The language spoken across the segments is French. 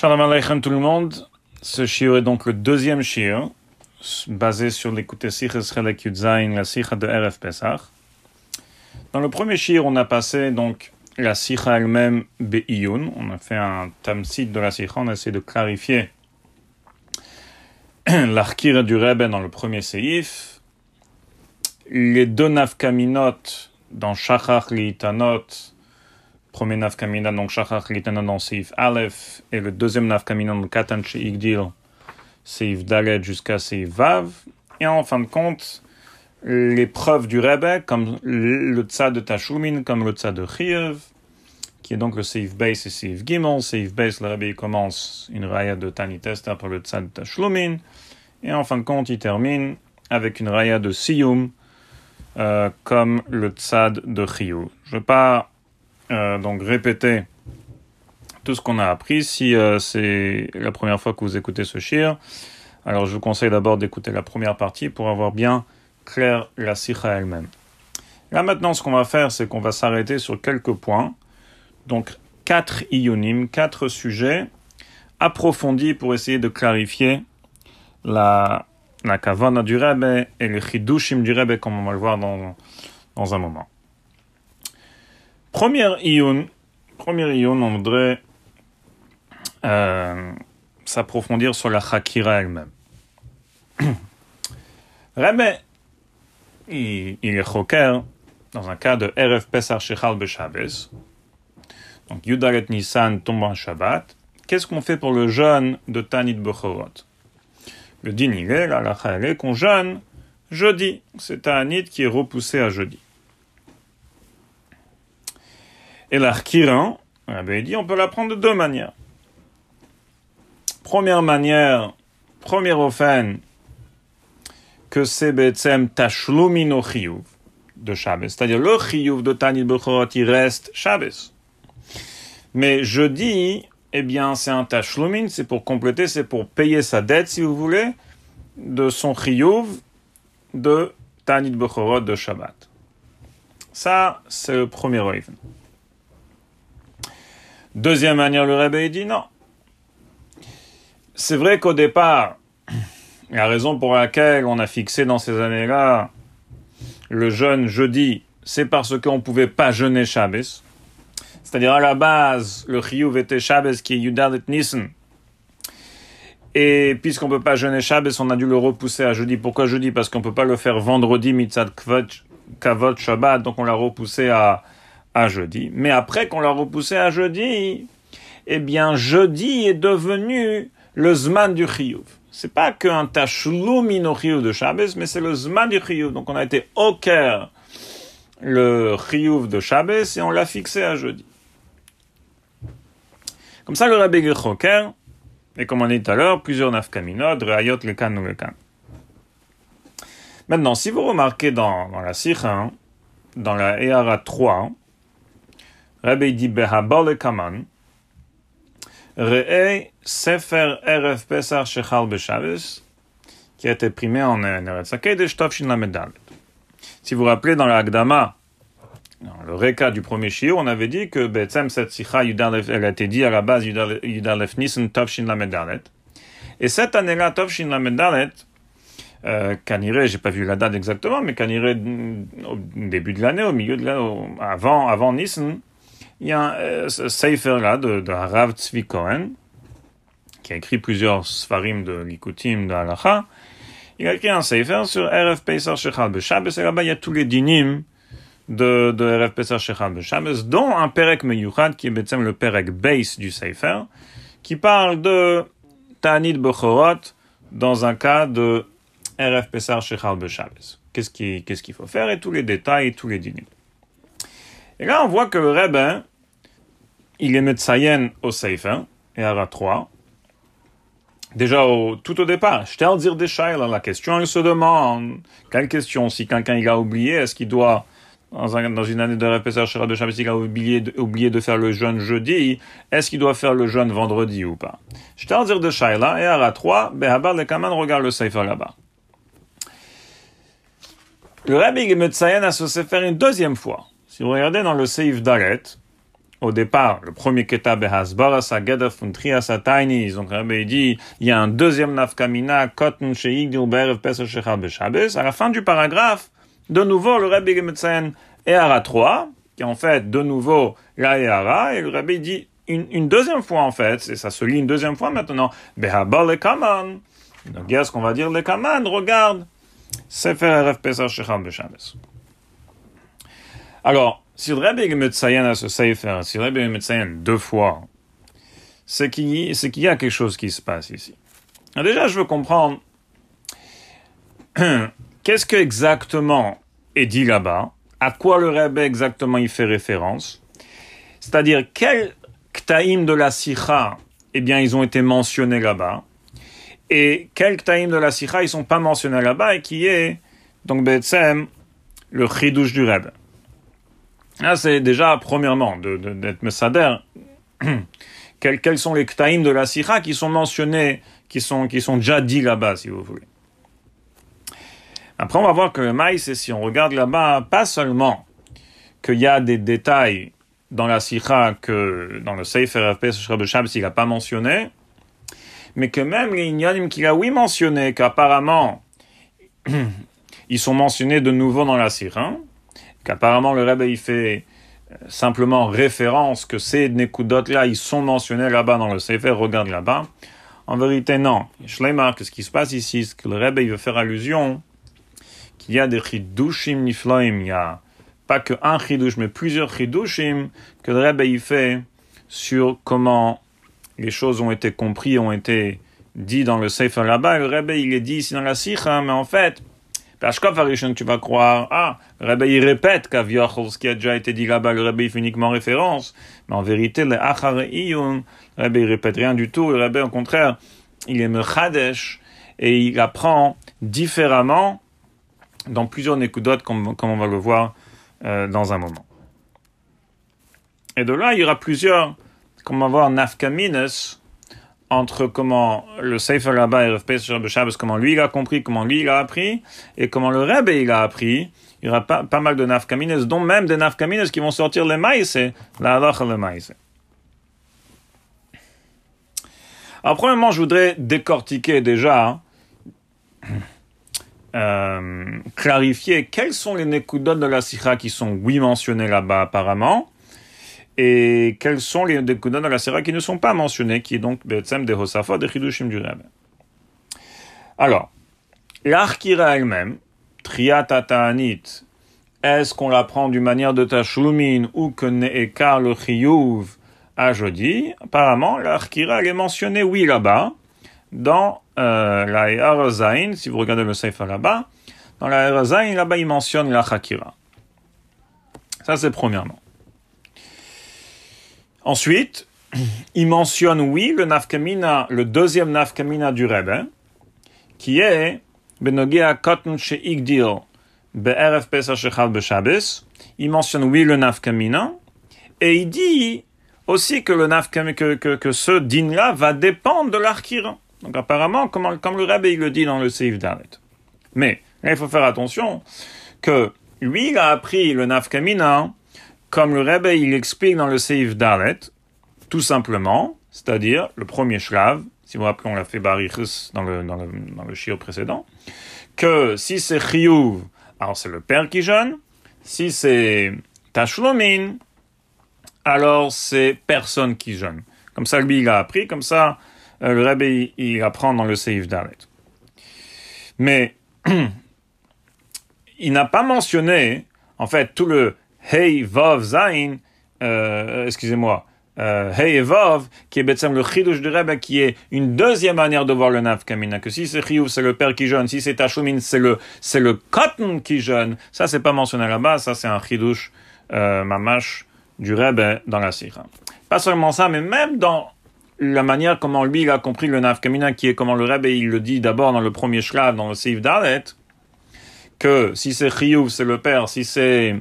Shalom Aleichem tout le monde. Ce shiur est donc le deuxième shiur, basé sur l'écoute Siches Chelek Yudzain, la Sicha de RF Pesach. Dans le premier shiur, on a passé donc la Sicha elle-même Be'iyun. On a fait un tamsit de la Sicha, on a essayé de clarifier l'arkir du Rebbe dans le premier seif. Les deux nafkaminot dans Shachach Litanot, premier nafkamina, donc Shachach Litanot dans Seif Aleph, et le deuxième nafkamina dans Katan Igdil, Seif Dalet jusqu'à Seif Vav. Et en fin de compte, les preuves du Rebbe, comme le tzad de Tashumin, comme le tzad de Chiev, qui est donc le Seif Base et Seif Gimel. Seif Base, le Rebbe commence une raya de Tani Testa pour le tzad de Tashlumin. Et en fin de compte, il termine avec une raya de Siyum, euh, comme le tzad de Chiyuv. Je ne vais euh, donc répéter tout ce qu'on a appris si euh, c'est la première fois que vous écoutez ce shir. Alors je vous conseille d'abord d'écouter la première partie pour avoir bien clair la sikha elle-même. Là maintenant, ce qu'on va faire, c'est qu'on va s'arrêter sur quelques points. Donc quatre ionim, quatre sujets approfondis pour essayer de clarifier la, la kavana du Rebbe et le chidushim du Rebbe, comme on va le voir dans, dans un moment. Première iyun, première on voudrait euh, s'approfondir sur la chakira elle-même. Il, est choker dans un cas de RF Pesar Shechal. Donc Yudaret Nissan tombe en Shabbat. Qu'est-ce qu'on fait pour le jeûne de Tanit Bechorot le est, la qu'on jeûne jeudi. C'est nid qui est repoussé à jeudi. Et l'arkiran, il dit, on peut l'apprendre de deux manières. Première manière, première offen, que c'est Betsem Tashlumino Chiyuv de Shabbos. C'est-à-dire le Chiyuv de Tanit Bechorot, il reste Shabbos. Mais jeudi, eh bien, c'est un tashlumin, c'est pour compléter, c'est pour payer sa dette, si vous voulez, de son chiyuv de Tanit Bechorot de Shabbat. Ça, c'est le premier oiven. Deuxième manière, le Rebbe dit non. C'est vrai qu'au départ, la raison pour laquelle on a fixé dans ces années-là le jeûne jeudi, c'est parce qu'on ne pouvait pas jeûner Shabbos. C'est-à-dire à la base, le chiyuv était Shabbos qui est Yudalet Nissen. Et puisqu'on ne peut pas jeûner Shabbos, on a dû le repousser à jeudi. Pourquoi jeudi? Parce qu'on ne peut pas le faire vendredi, mitzad kavot Shabbat, donc on l'a repoussé à, à jeudi. Mais après qu'on l'a repoussé à jeudi, eh bien jeudi est devenu le zman du chiyuv. C'est pas qu'un tashlum chiyuv de Shabbos, mais c'est le zman du chiyuv. Donc on a été au cœur le chiyuv de Shabbos et on l'a fixé à jeudi. Comme ça, le Rabbi Gechoker, et comme on dit tout à l'heure, plusieurs nafkaminot, reayot le kan ou le kan. Maintenant, si vous remarquez dans, dans la Sikha, dans la Eara 3, Rabbi dit Behabal Kaman, Sefer Erev Pesach Shechal Beshavis, qui a été primé en Eretz Hakedesh Tovshin Lamedalet. Si vous vous rappelez dans la Agdama, dans le Reka du premier shiur, on avait dit que Betsem cette elle a été dit à la base Yudalef Nissen Tovshin Lamedalet. Et cette année-là, Tovshin Lamedalet, euh, Kanire, j'ai pas vu la date exactement, mais Kanire, au début de l'année, au milieu de l'année, avant, avant Nissen, il y a un euh, sefer là de, de Rav Tzvi Cohen, qui a écrit plusieurs svarim de Likutim, de Halacha. Il a écrit un sefer sur RF Pesach Shechal et là-bas, il y a tous les dinim de, de RF Pesach Shechal dont un Perek Meyuchad, qui est le Perek base du sefer, qui parle de Tanit Bechorot dans un cas de RF Pesach Shechal. Qu'est-ce qu'il faut faire? Et tous les détails et tous les dinim. Et là, on voit que le il est Metsayen au Sefer, et à 3, Déjà, au, tout au départ, je t'ai des là, la question, elle se demande, quelle question, si quelqu'un il a oublié, est-ce qu'il doit, dans, un, dans, une année de répétition de Shabbos, il a oublié de, faire le jeûne jeudi, est-ce qu'il doit faire le jeûne vendredi ou pas? Je t'ai dire Shaila, et à 3, Behabar le Kaman regarde le Sefer là-bas. Le Rabbi Gemetzayen a se faire une deuxième fois. Si vous regardez dans le Seif Daret, au départ, le premier keta behasbara sageda funtria sataini, ils ont dit, il y a un deuxième nafkamina, kotn sheigdil berev pesach shechal beshabes. À la fin du paragraphe, de nouveau, le Rabbi Gemetsen est à 3, qui en fait, de nouveau, la Ehara, et le Rabbi dit une, une, deuxième fois, en fait, et ça se lit une deuxième fois maintenant, behabar le kaman. Donc, qu'est-ce qu'on va dire le kaman? Regarde, Sefer Erev Pesach Shechal Beshabes. Alors, si le Rebbe Metzayen à ce Sefer, si le Rebbe Metzayen deux fois, c'est qu'il y, a quelque chose qui se passe ici. Alors déjà, je veux comprendre qu'est-ce que exactement est dit là-bas, à quoi le Rebbe exactement il fait référence, c'est-à-dire quel ktaïm de la sikha, eh bien, ils ont été mentionnés là-bas, et quel ktaïm de la sikha ils sont pas mentionnés là-bas, et qui est, donc, Betsem, le chidouche du Rebbe. Là, c'est déjà, premièrement, d'être de, de, Messader. quels, quels, sont les ktaïm de la sikha qui sont mentionnés, qui sont, qui sont déjà dits là-bas, si vous voulez. Après, on va voir que le maïs, si on regarde là-bas, pas seulement qu'il y a des détails dans la sikha que dans le Sefer FP de Shabbos, il n'a pas mentionné, mais que même les ignanim qu'il a oui mentionné, qu'apparemment, ils sont mentionnés de nouveau dans la sikha, qu'apparemment le Rebbe il fait euh, simplement référence que ces Nekudot-là, ils sont mentionnés là-bas dans le Sefer, regarde là-bas. En vérité, non. Shleimar, que ce qui se passe ici, c'est que le Rebbe il veut faire allusion qu'il y a des chidushim niflaim, il y a pas que un chidush, mais plusieurs chidushim que le Rebbe il fait sur comment les choses ont été comprises, ont été dites dans le Sefer là-bas. Le Rebbe il est dit ici dans la Sikha, mais en fait, tu vas croire, ah, le Rebbe il répète qu'Aviochol, ce qui a déjà été dit là-bas, le Rebbe il fait uniquement référence. Mais en vérité, le Achar Iyun, le Rebbe il répète rien du tout. Le Rebbe, au contraire, il est Mechadesh et il apprend différemment dans plusieurs Nekudot, comme, comme on va le voir euh, dans un moment. Et de là, il y aura plusieurs, comme on va voir, nafkamines, entre comment le Sefer là-bas et Rav sur Shabbos, comment lui il a compris, comment lui il a appris, et comment le Rebbe il a appris, il y aura pas, pas mal de nafkamines, dont même des nafkamines qui vont sortir les maïs, la halach le maïs. Alors, premièrement, je voudrais décortiquer déjà, euh, clarifier quels sont les nekudot de la sikha qui sont oui mentionnés là-bas apparemment, et quels sont les nekudot de la sikha qui ne sont pas mentionnés, qui est donc Betsem de Hosafot de Chidushim du Rebbe. Alors, l'arkira elle-même, Triatata'anit, est-ce qu'on la prend d'une manière de tashlumin ou que ne'ekar le chiyuv à jeudi? Apparemment, l'arkira elle est mentionnée oui là-bas, dans euh, la si vous regardez le Sefer là-bas, dans la Erazain, là-bas, il mentionne la. Ça, c'est premièrement. Ensuite, il mentionne, oui, le nafkamina, le deuxième nafkamina du Rebbe, qui est Benogea Kotn Sheikdil Be'erev Pesach Shechal Be'Shabes. Il mentionne, oui, le nafkamina, et il dit aussi que le que, que, que ce din-là va dépendre de l'arkira. Donc apparemment, comme, comme le rabbi le dit dans le Seif Dalet. Mais il faut faire attention que lui, il a appris le Nafkamina comme le rabbi il explique dans le Seif Dalet, tout simplement, c'est-à-dire le premier shlav, si vous rappelez, on l'a fait Barichus dans le, dans le, dans le précédent, que si c'est Chiyuv, alors c'est le père qui jeûne, si c'est Tashlomin, alors c'est personne qui jeûne. Comme ça, lui, il a appris, comme ça, euh, le Rabbi il apprend dans le Seif Dalet. Mais il n'a pas mentionné, en fait, tout le Hey Vav Zain, euh, excusez-moi, euh, Hey et Vav, qui est le Chidush du Rebbe, qui est une deuxième manière de voir le Nav Kamina, que si c'est Chiyuv, c'est le père qui jeûne, si c'est Tashumin, c'est le, c'est le Cotton qui jeûne. Ça, c'est pas mentionné là-bas, ça, c'est un Chidush, euh, mamash du Rebbe dans la Sira. Pas seulement ça, mais même dans la manière comment lui il a compris le nafkamina, qui est comment le Rebbe il le dit d'abord dans le premier shlav, dans le Seif Dalet, que si c'est Chiyuv, c'est le père, si c'est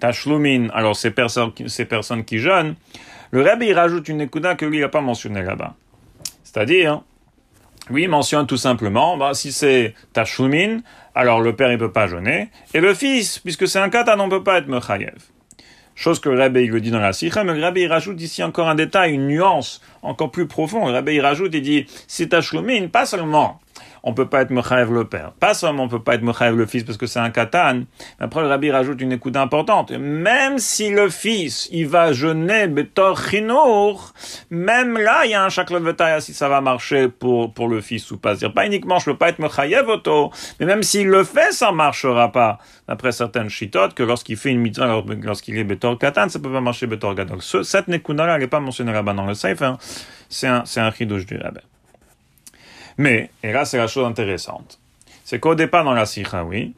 Tashlumin, alors c'est personnes, ces personnes qui jeûnent, le Rebbe il rajoute une écouda que lui n'a pas mentionné là-bas. C'est-à-dire, lui mentionne tout simplement, bah, si c'est Tashlumin, alors le père il peut pas jeûner, et le fils, puisque c'est un katan, on peut pas être Mechayev. Chose que le Rabbi il le dit dans la Sikha, mais le Rabbi rajoute ici encore un détail, une nuance encore plus profonde. Le Rabbi rajoute, il dit, c'est Tashlumin, pas seulement on peut pas être Mechaev le père. Pas seulement on peut pas être Mechaev le fils parce que c'est un katan. Après, le rabbi rajoute une écoute importante. Même si le fils, il va jeûner betor chinour, même là, il y a un chaklevetaya si ça va marcher pour, pour le fils ou pas. dire pas uniquement, je peux pas être Mechaev auto, mais même s'il le fait, ça marchera pas. D'après certaines chitotes, que lorsqu'il fait une mitzvah, lorsqu'il est betor katan, ça peut pas marcher betor gadol. Cette nekuna-là, elle n'est pas mentionnée là-bas dans le safe. C'est un, c'est un du rabbi. Mais, et là c'est la chose intéressante, c'est qu'au départ dans la Sikha, oui,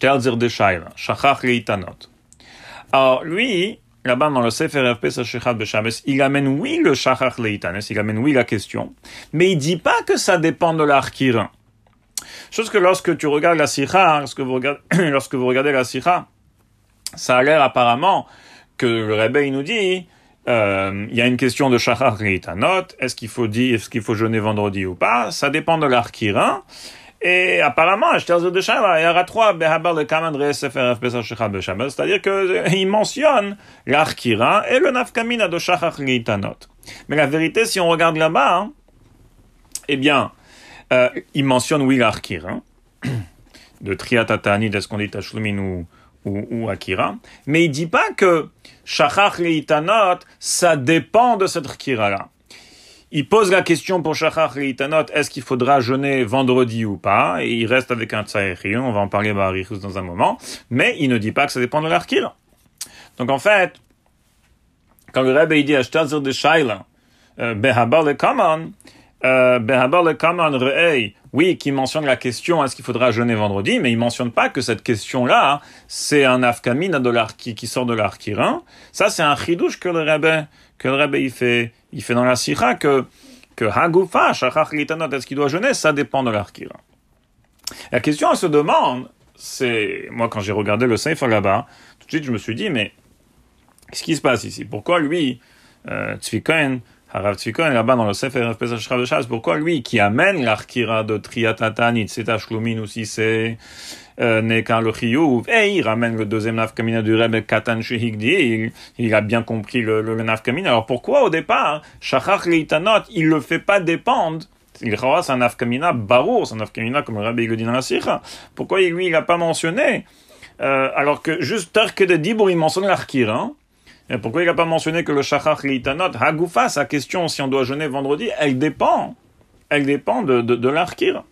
dire de Shaila, Shachach Leitanot. Alors lui, là-bas dans le Sefer Shachach Beshames, il amène oui le Shachach Leitanes, il amène oui la question, mais il dit pas que ça dépend de l'Arkirin. Chose que lorsque tu regardes la Sikha, lorsque vous regardez, lorsque vous regardez la Sikha, ça a l'air apparemment que le réveil nous dit euh, il y a une question de shachar note. Est-ce qu'il faut dire, est-ce qu'il faut jeûner vendredi ou pas? Ça dépend de l'arkirin. Et apparemment, c'est-à-dire qu'il euh, mentionne l'arkirin et le nafkamina de shachar. Mais la vérité, si on regarde là-bas, hein, eh bien, euh, il mentionne oui l'arkirin de triatatani, est-ce qu'on dit tashlumin ou ou, Akira, mais il dit pas que Shachach Leitanot, ça dépend de cette Akira-là. Il pose la question pour Shachach Leitanot, est-ce qu'il faudra jeûner vendredi ou pas, et il reste avec un Tsaïrion, on va en parler à dans un moment, mais il ne dit pas que ça dépend de l'Arkira. Donc en fait, quand le Rebbe dit Ashtazir de Shaila, euh, Behabar le Kaman, euh, Re'ei, oui, qui mentionne la question est-ce qu'il faudra jeûner vendredi, mais il mentionne pas que cette question-là, c'est un afkamina de qui, qui sort de l'arkirin. Ça, c'est un chidouche que le rabbin, que le rabbin, il fait, il fait dans la sira que, que litanot, est-ce qu'il doit jeûner, ça dépend de l'arkirin. La question, elle se demande, c'est, moi, quand j'ai regardé le Sefer là-bas, tout de suite, je me suis dit, mais, qu'est-ce qui se passe ici? Pourquoi lui, euh, Harav Tzvikon, là-bas dans le Sefer Pesach de pourquoi lui qui amène l'arkira de Triatatanit, c'est Ashlumin ou si c'est euh, le Chiyuv, et il ramène le deuxième nafkamina du Rebbe Katan Shehigdi, il, a bien compris le, le, nafkamina. Alors pourquoi au départ, Shachach Leitanot, il le fait pas dépendre? Il c'est un nafkamina barour, c'est un nafkamina comme le Rebbe il le dit Sikha. Pourquoi lui il l'a pas mentionné euh, alors que juste Terke de Dibur il mentionne l'arkira, hein et pourquoi il n'a pas mentionné que le shachach litanot, hagoufa, sa question si on doit jeûner vendredi, elle dépend. Elle dépend de, de, de l'arkir.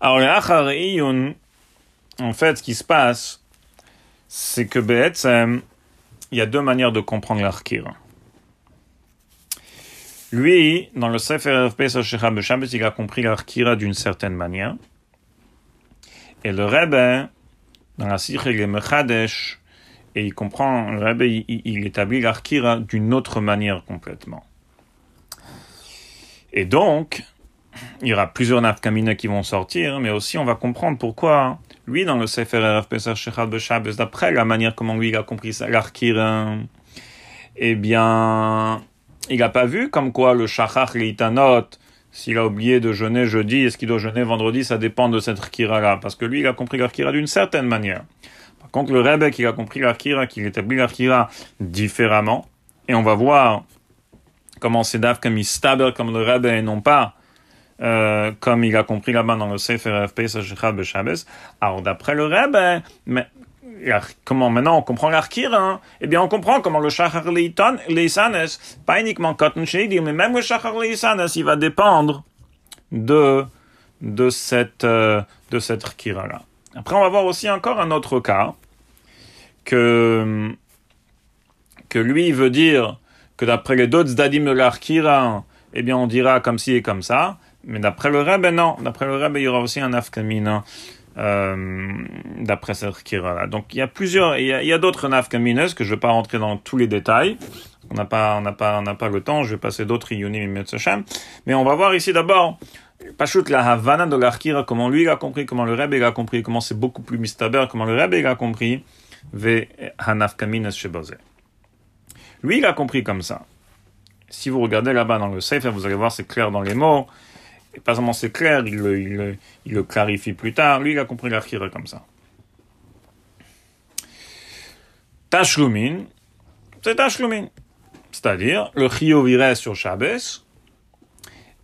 Alors, le en fait, ce qui se passe, c'est que Be'etzem, il y a deux manières de comprendre l'arkir. Lui, dans le Sefer FP Shabbos, il a compris l'arkira d'une certaine manière. Et le Rebbe, dans la Sikh Mechadesh, et il comprend, il, établit l'Arkira d'une autre manière complètement. Et donc, il y aura plusieurs nafkamina qui vont sortir, mais aussi on va comprendre pourquoi, lui, dans le Sefer RF Pesach Shechal d'après la manière comment lui il a compris l'Arkira, eh bien, il n'a pas vu comme quoi le Shachach Leitanot, s'il a oublié de jeûner jeudi, est-ce qu'il doit jeûner vendredi, ça dépend de cette Arkira-là, parce que lui, il a compris l'Arkira d'une certaine manière. Contre, le Rebbe qui a compris l'Arkira, qui établit l'Arkira différemment, et on va voir comment c'est d'Af comme comme le Rebbe et non pas euh, comme il a compris là-bas dans le Sefer FP. Alors d'après le Rebbe, comment maintenant on comprend l'Arkira hein? Eh bien on comprend comment le Shachar Leisanes, pas uniquement Cotton Shady, mais même le Shachar Leisanes, il va dépendre de de cette euh, de cette Arkira là. Après, on va voir aussi encore un autre cas, que, que lui veut dire que d'après les d'autres dadim de l'Arkira, eh bien, on dira comme ci et comme ça. Mais d'après le Rebbe, non. D'après le Rebbe, il y aura aussi un afkamina. Euh, d'après cette kira-là. Donc il y a plusieurs, il y a, d'autres nafkamineuses que je ne vais pas rentrer dans tous les détails. On n'a pas, on n'a pas, on n'a pas le temps. Je vais passer d'autres ionim Mais on va voir ici d'abord Pachout la Havana de l'Arkira, comment lui il a compris, comment le Rebbe il a compris, comment c'est beaucoup plus mistaber, comment le Rebbe il a compris, Lui il a compris comme ça. Si vous regardez là-bas dans le Sefer, vous allez voir c'est clair dans les mots. Pas seulement c'est clair, il le, clarifie plus tard. Lui il a compris l'Arkira comme ça. Tashlumin, c'est Tashlumin. C'est-à-dire, le chiyuv il reste sur Shabbos,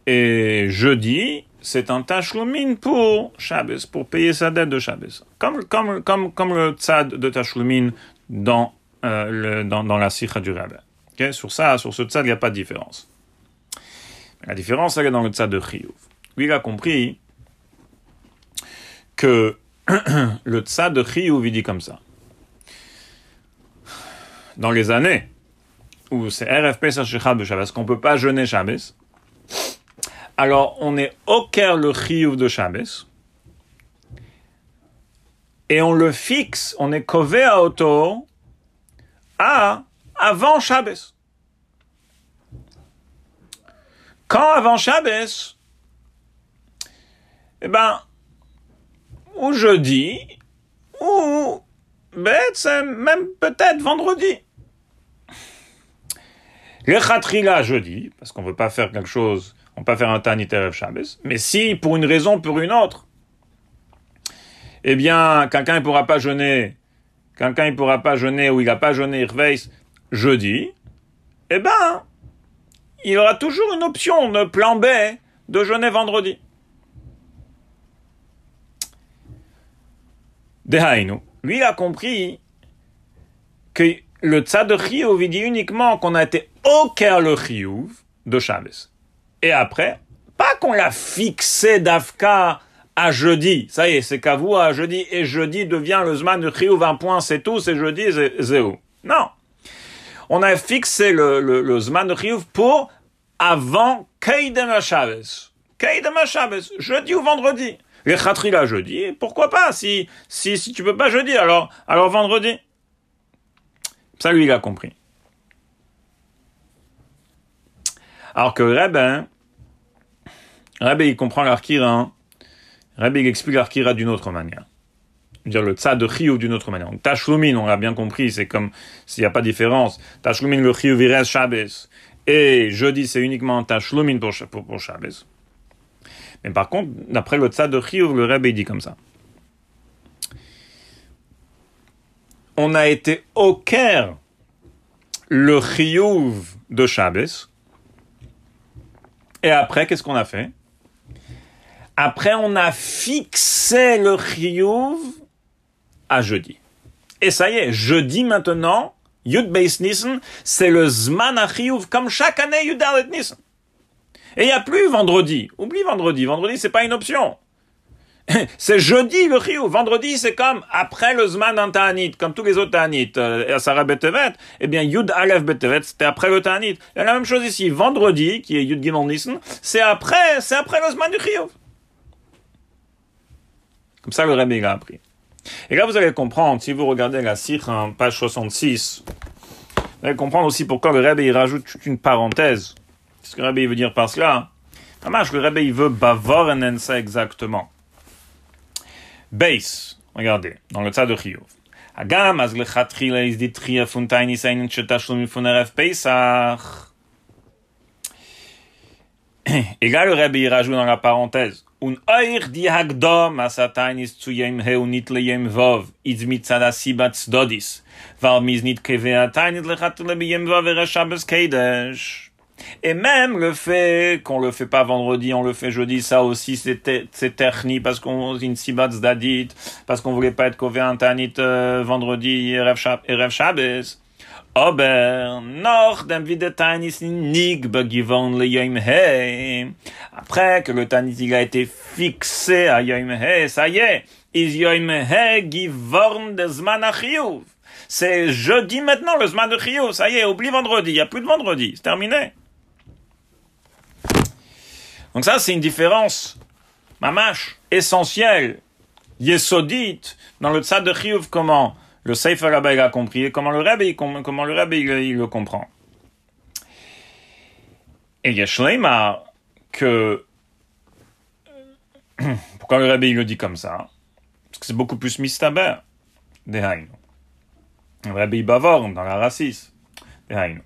et jeudi, c'est un tashlumin pour Shabbos, pour payer sa dette de Shabbos. Comme, comme, comme, comme le tzad de tashlumin dans, euh, dans, dans, la sikha du rabbin. Sur ça, sur ce tzad, il n'y a pas de différence. La différence, elle est dans le tzad de chiyuv. Lui, il a compris que le tzad de chiyuv, il dit comme ça. Dans les années où c'est RF Pesach Shabbos, qu'on ne peut pas jeûner Shabbos, alors on est au cœur le chiyuv de Shabbos, et on le fixe, on est kové à auto à avant Shabbos. Quand avant Shabbos Eh ben, ou jeudi, ou même peut-être vendredi. Le khatrila jeudi, parce qu'on ne veut pas faire quelque chose, on peut faire un Tanit Erev Shabbos, mais si, pour une raison, pour une autre, eh bien, quelqu'un ne pourra pas jeûner, quelqu'un ne pourra pas jeûner ou il n'a pas jeûné Irveis jeudi, eh ben, il aura toujours une option, un plan B, de jeûner vendredi. Dehainu. Lui, a compris que le tzad de Chiyuv, il dit uniquement qu'on a été au cœur le Chiyuv de Shabbos. Et après, pas qu'on l'a fixé d'Afka à jeudi. Ça y est, c'est vous à jeudi. Et jeudi devient le Zman de Chiyuv, un point, c'est tout, c'est jeudi, c'est où Non. On a fixé le, le, Zman de Chiyuv pour avant Keidem Shabbos. Keidem Shabbos, jeudi ou vendredi. Les Khatrila jeudi, pourquoi pas si, si, si tu peux pas jeudi, alors, alors vendredi. Ça, lui, il a compris. Alors que Rabbi, Rabbi, il comprend l'Arkira, Rabbi, il explique l'Arkira d'une autre manière. Je veux dire, le tzad de Chiyuv d'une autre manière. Donc, Tashlumin, on l'a bien compris, c'est comme s'il n'y a pas de différence. Tashlumin, le Chiyuv, il reste Shabbos. Et jeudi, c'est uniquement Tashlumin pour, pour, pour. Mais par contre, d'après le tzad de Chiyuv, le Rabbi, il dit comme ça. On a été au Caire le Chiyuv de Shabbos. Et après, qu'est-ce qu'on a fait? Après, on a fixé le Chiyuv à jeudi. Et ça y est, jeudi maintenant, Yud Beis Nissen, c'est le Zman Chiyuv, comme chaque année Yud Alet Nissen. Et il n'y a plus vendredi. Oublie vendredi. Vendredi, c'est pas une option. c'est jeudi le Chiyuv. Vendredi, c'est comme après le Zman en Ta'anit, comme tous les autres Ta'anit. Euh, Sarah Betevet, eh bien, Yud Aleph Betevet, c'était après le Ta'anit. Il y a la même chose ici. Vendredi, qui est Yud Gimel Nissen, c'est après, c'est après le Zman du Chiyuv. Comme ça, le Rebbe, il a appris. Et là, vous allez comprendre, si vous regardez la Sikh en page 66, vous allez comprendre aussi pourquoi le Rebbe, il rajoute toute une parenthèse. Qu'est-ce que le Rebbe, il veut dire par cela? Dommage, le Rebbe, il veut bavorenen ça exactement. Base, regardez, dans le tzad de Chiyuv. Et là, le Rebbe, il rajoute dans la parenthèse, Et même le fait qu'on le fait pas vendredi, on le fait jeudi, ça aussi c'est terni parce qu'on parce qu'on voulait pas être un euh, vendredi et Rev Shabbos. Aber noch dem wieder Tanis nig begivon le yom he. Après que le Tanis il a été fixé à yom he, ça y est, is yom he givorn de zman achiyuv. C'est jeudi maintenant le zman de chiyuv, ça y est, oublie vendredi, il y a plus de vendredi, c'est terminé. Donc ça, c'est une différence, mamash, essentielle, yesodite, dans le tzad de comment? Le Sefer Rabbi a compris comment le Rabbi, comment le Rabbi il, le comprend. Et Yeshleima, que, pourquoi le Rabbi il le dit comme ça? Parce que c'est beaucoup plus mistaber, des Le Rabbi Bavor, dans la racisme, des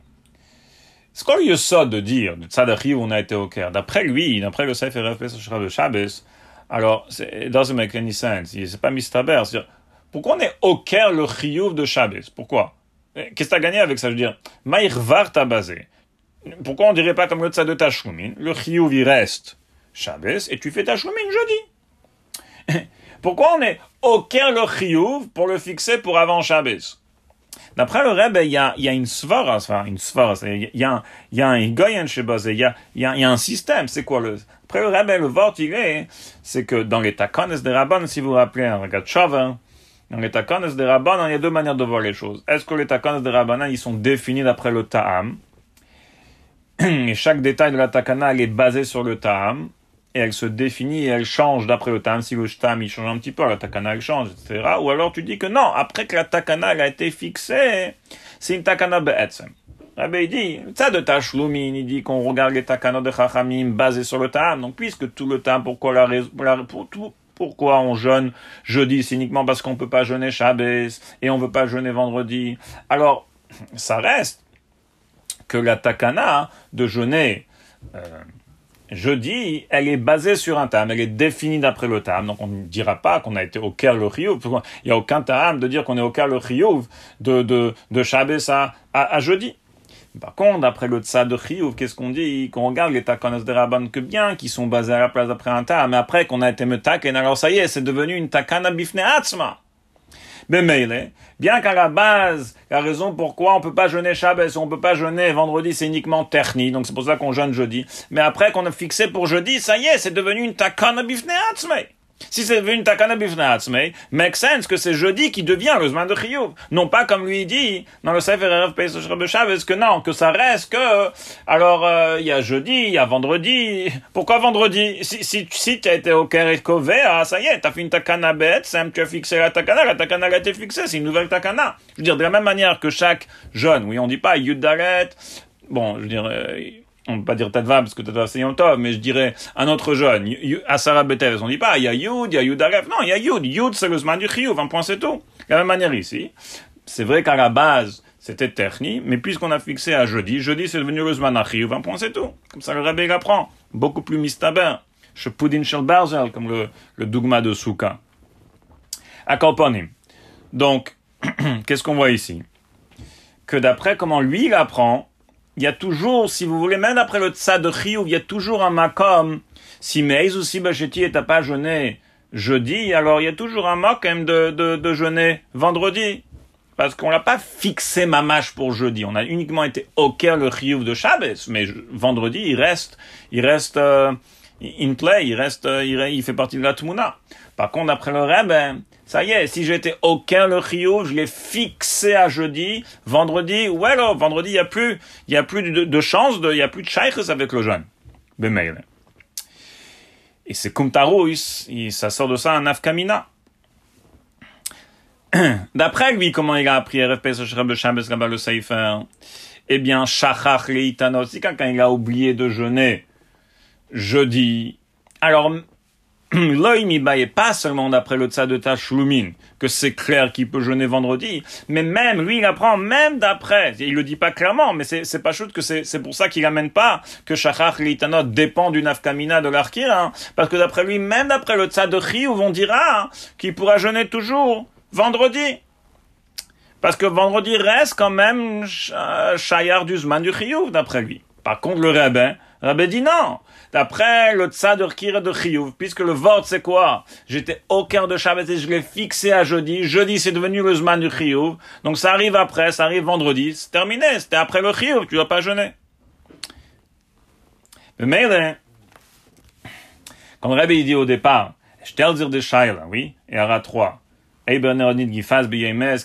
ce qu'on lui ça de dire, de Tzadachi, on a été au Caire, d'après lui, d'après le Sefer de Shabbos, alors, it doesn't make any sense. C'est pas mistaber. C'est-à-dire, pourquoi on est au Caire le Chiyuv de Shabbos? Pourquoi? Qu'est-ce que tu as gagné avec ça? Je veux dire, Maïrvar t'a basé. Pourquoi on dirait pas comme le tsa de Tashlumin Le chiyuv il reste Shabbos et tu fais Tashlumin jeudi. Pourquoi on est au le chiyuv pour le fixer pour avant Shabbos? D'après le Rebbe, il y a, une svara, enfin une svara, il y a, il y a un goyen chez a, il y a, un système. C'est quoi le Après le Rebbe, le vort il est, c'est que dans les takones des Rabban, si vous vous rappelez, regarde Chauvin, dans les takones des Rabban, il y a deux manières de voir les choses. Est-ce que les takones des Rabban, ils sont définis d'après le ta'am? Et chaque détail de la takana, elle est basée sur le ta'am, et elle se définit et elle change d'après le ta'am. Si le ta'am, il change un petit peu, la takana, elle change, etc. Ou alors tu dis que non, après que la takana, a été fixée, c'est une takana be'etzem. Rabbi il dit, ça de Tashlumin, il dit qu'on regarde les takana de Chachamim basés sur le ta'am. Donc, puisque tout le ta'am, pourquoi la raison, pour tout, pourquoi on jeûne jeudi, c'est uniquement parce qu'on peut pas jeûner Shabbos et on veut pas jeûner vendredi. Alors, ça reste que la takana de jeûner euh, jeudi, elle est basée sur un tam, elle est définie d'après le tam. Donc on ne dira pas qu'on a été au cœur le Il n'y a aucun tam de dire qu'on est au cœur le de, de, de à, à, jeudi. Par contre, d'après le tsa de Chiyuv, qu'est-ce qu'on dit? Qu'on regarde les takanas de Rabban que bien, qui sont basés à la place d'après un tam, mais après qu'on a été metaken, alors ça y est, c'est devenu une takana bifne atzma. Mais bien qu'à la base, la raison pourquoi on peut pas jeûner Shabbos, on peut pas jeûner vendredi, c'est uniquement terni, donc c'est pour ça qu'on jeûne jeudi. Mais après qu'on a fixé pour jeudi, ça y est, c'est devenu une takana bifne si c'est une takana bifnaatzmei, make sense que c'est jeudi qui devient le zman de chiyuv. Non pas comme lui dit dans le Sefer Erev Pesach Chavez que non, que ça reste que, alors, euh, il y a jeudi, il y a vendredi. Pourquoi vendredi? Si, si, si tu as été au Keret ah, ça y est, t'as fait une takana bête, tu as fixé la takana, la takana a été fixée, c'est une nouvelle takana. Je veux dire, de la même manière que chaque jeune, oui, on dit pas Yudaret, bon, je veux dire, euh, on ne peut pas dire Tadva parce que Tadva c'est Yom Tov, mais je dirais un autre jeune, Asara Betev, on dit pas, il y a Yud, il y a Yud Aref, non, il y a Yud, Yud c'est le Zman du Chiyuv, un point c'est tout. De la même manière ici, c'est vrai qu'à la base, c'était Terni, mais puisqu'on a fixé à jeudi, jeudi c'est devenu le Zman Chiyuv, un point c'est tout. Comme ça le Rabbi apprend, beaucoup plus mistaber, Shepudin Shel Barzel, comme le, le dogma de Souka. Akoponim. Donc, qu'est-ce qu'on voit ici? Que d'après comment lui il apprend, il y a toujours, si vous voulez, même après le tsa de Chiyuv, il y a toujours un makom. Si Meiz ou si Bacheti est pas jeûné jeudi, alors il y a toujours un makom de, de, de jeûner vendredi. Parce qu'on l'a pas fixé mamache pour jeudi. On a uniquement été cœur le Chiyuv de Shabbos. Mais vendredi, il reste, il reste, euh, in play, il reste, euh, il, fait partie de la Tmuna. Par contre, après le Rebbe, ça y est, si j'étais aucun le Rio, je l'ai fixé à jeudi, vendredi, ouais, alors, vendredi, il n'y a plus, y a plus de, de chance, il n'y a plus de shaykhs avec le jeune. Bemail. Et c'est comme ça sort de ça un afkamina. D'après lui, comment il a appris RFP le Seifer Eh bien, Shachach Leitanot, c'est quand il a oublié de jeûner jeudi, alors pas seulement d'après le tsa de Tashlumin, que c'est clair qu'il peut jeûner vendredi, mais même, lui, il apprend même d'après, il le dit pas clairement, mais c'est pas chouette que c'est pour ça qu'il amène pas que Shachach Litanot dépend du nafkamina de l'Arkir, hein, parce que d'après lui, même d'après le tsa de Chiyuv, on dira qu'il pourra jeûner toujours vendredi. Parce que vendredi reste quand même Shayar du Zman du Chiyuv, d'après lui. Par contre, le rabbin, rabbin dit non. D'après le tsadur kira de Chiyuv, puisque le vote c'est quoi? J'étais au cœur de Shabbat et je l'ai fixé à jeudi. Jeudi c'est devenu le Zman du Chiyuv. Donc ça arrive après, ça arrive vendredi. C'est terminé, c'était après le Chiyuv, tu dois pas jeûner. Mais quand le Rabbi dit au départ, je t'ai dire des oui, et Ara 3, Eiber Neronid Gifaz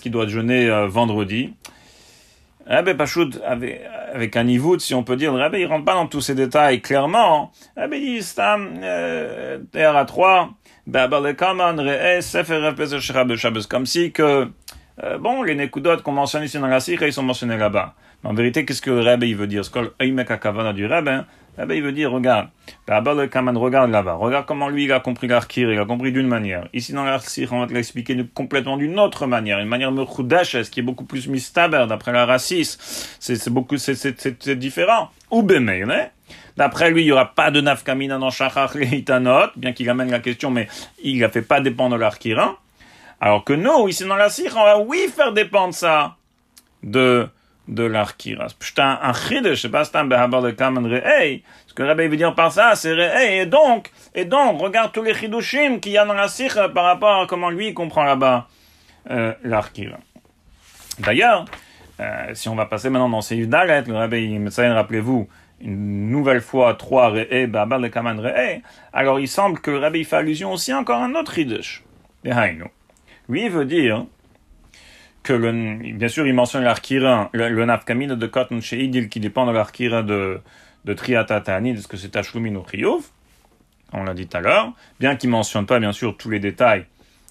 qui doit jeûner euh, vendredi. Rabbi Pachoud, avec, avec un niveau, si on peut dire, Rabbi, il rentre pas dans tous ces détails clairement. Rabbi dit, Stam, euh, à 3, comme si que, euh, bon, les Nekudot qu'on mentionne ici dans la Sikha, ils sont mentionnés là-bas. Mais en vérité, qu'est-ce que le Rabbi veut dire? Ce que du Rabbi, eh ben, il veut dire, regarde, le Kaman, regarde là-bas, regarde comment lui, il a compris l'Arkir, il a compris d'une manière. Ici, dans l'Arkir, on va te l'expliquer complètement d'une autre manière, une manière ce qui est beaucoup plus mistaber, d'après la racisme. C'est beaucoup, c'est différent. Ou Bemele, D'après lui, il n'y aura pas de nafkamina dans Shachach Itanot, bien qu'il amène la question, mais il ne fait pas dépendre de l'Arkir. Alors que nous, ici dans la on va oui faire dépendre ça de de l'arkira. C'est un chidesh, un behabar de kamen re'ei. Ce que Rabbi veut dire par ça, c'est re'ei. Et donc, et donc, regarde tous les chidushim qu'il y a dans la sikha par rapport à comment lui comprend là-bas euh. D'ailleurs, euh, si on va passer maintenant dans Seif Dalet, le Rabbi Metzayen, rappelez-vous, une nouvelle fois, trois re'ei, behabar de kamen re'ei. Alors il semble que Rabbi fait allusion aussi encore à un autre chidush. Lui, veut dire, que le, bien sûr, il mentionne l'arkira, le, le nafkamina de cotton chez Idil qui dépend de l'arkira de, de Triatatani, de ce que c'est Tashlumin ou Chiyuv, on l'a dit tout à l'heure, bien qu'il mentionne pas, bien sûr, tous les détails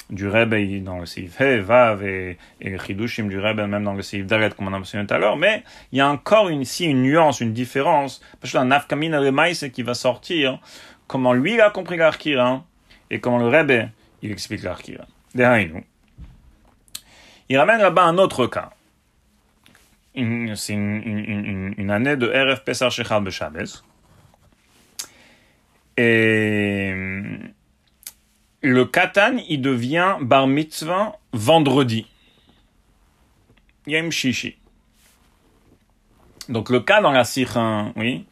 du Rebbe dans le Seif He, Vav et, et Chidushim du Rebbe, même dans le Seif Dalet, comme on a mentionné tout à l'heure, mais il y a encore une, ici une nuance, une différence, parce que la nafkamina de Maïs qui va sortir, comment lui il a compris l'arkira, et comment le Rebbe, il explique l'arkira. Dehainu. Il ramène là-bas un autre cas. C'est une, année de RF Pesar Shechal Beshabes. Et le katan, il devient bar mitzvah vendredi. Yem Shishi. Donc le cas dans la sikha, oui,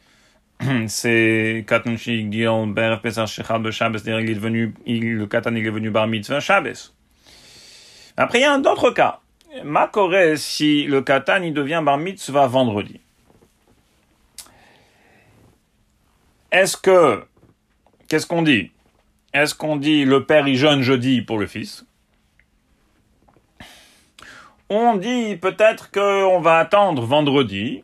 c'est katan shigil bar pesach shechal b'shabbos, c'est-à-dire il est le katan il est venu bar mitzvah Shabbos. Après, il y a un autre cas. Ma si le katan il devient bar mitzvah vendredi. Est-ce que, qu'est-ce qu'on dit? Est-ce qu'on dit le père il jeûne jeudi pour le fils? On dit peut-être qu'on va attendre vendredi,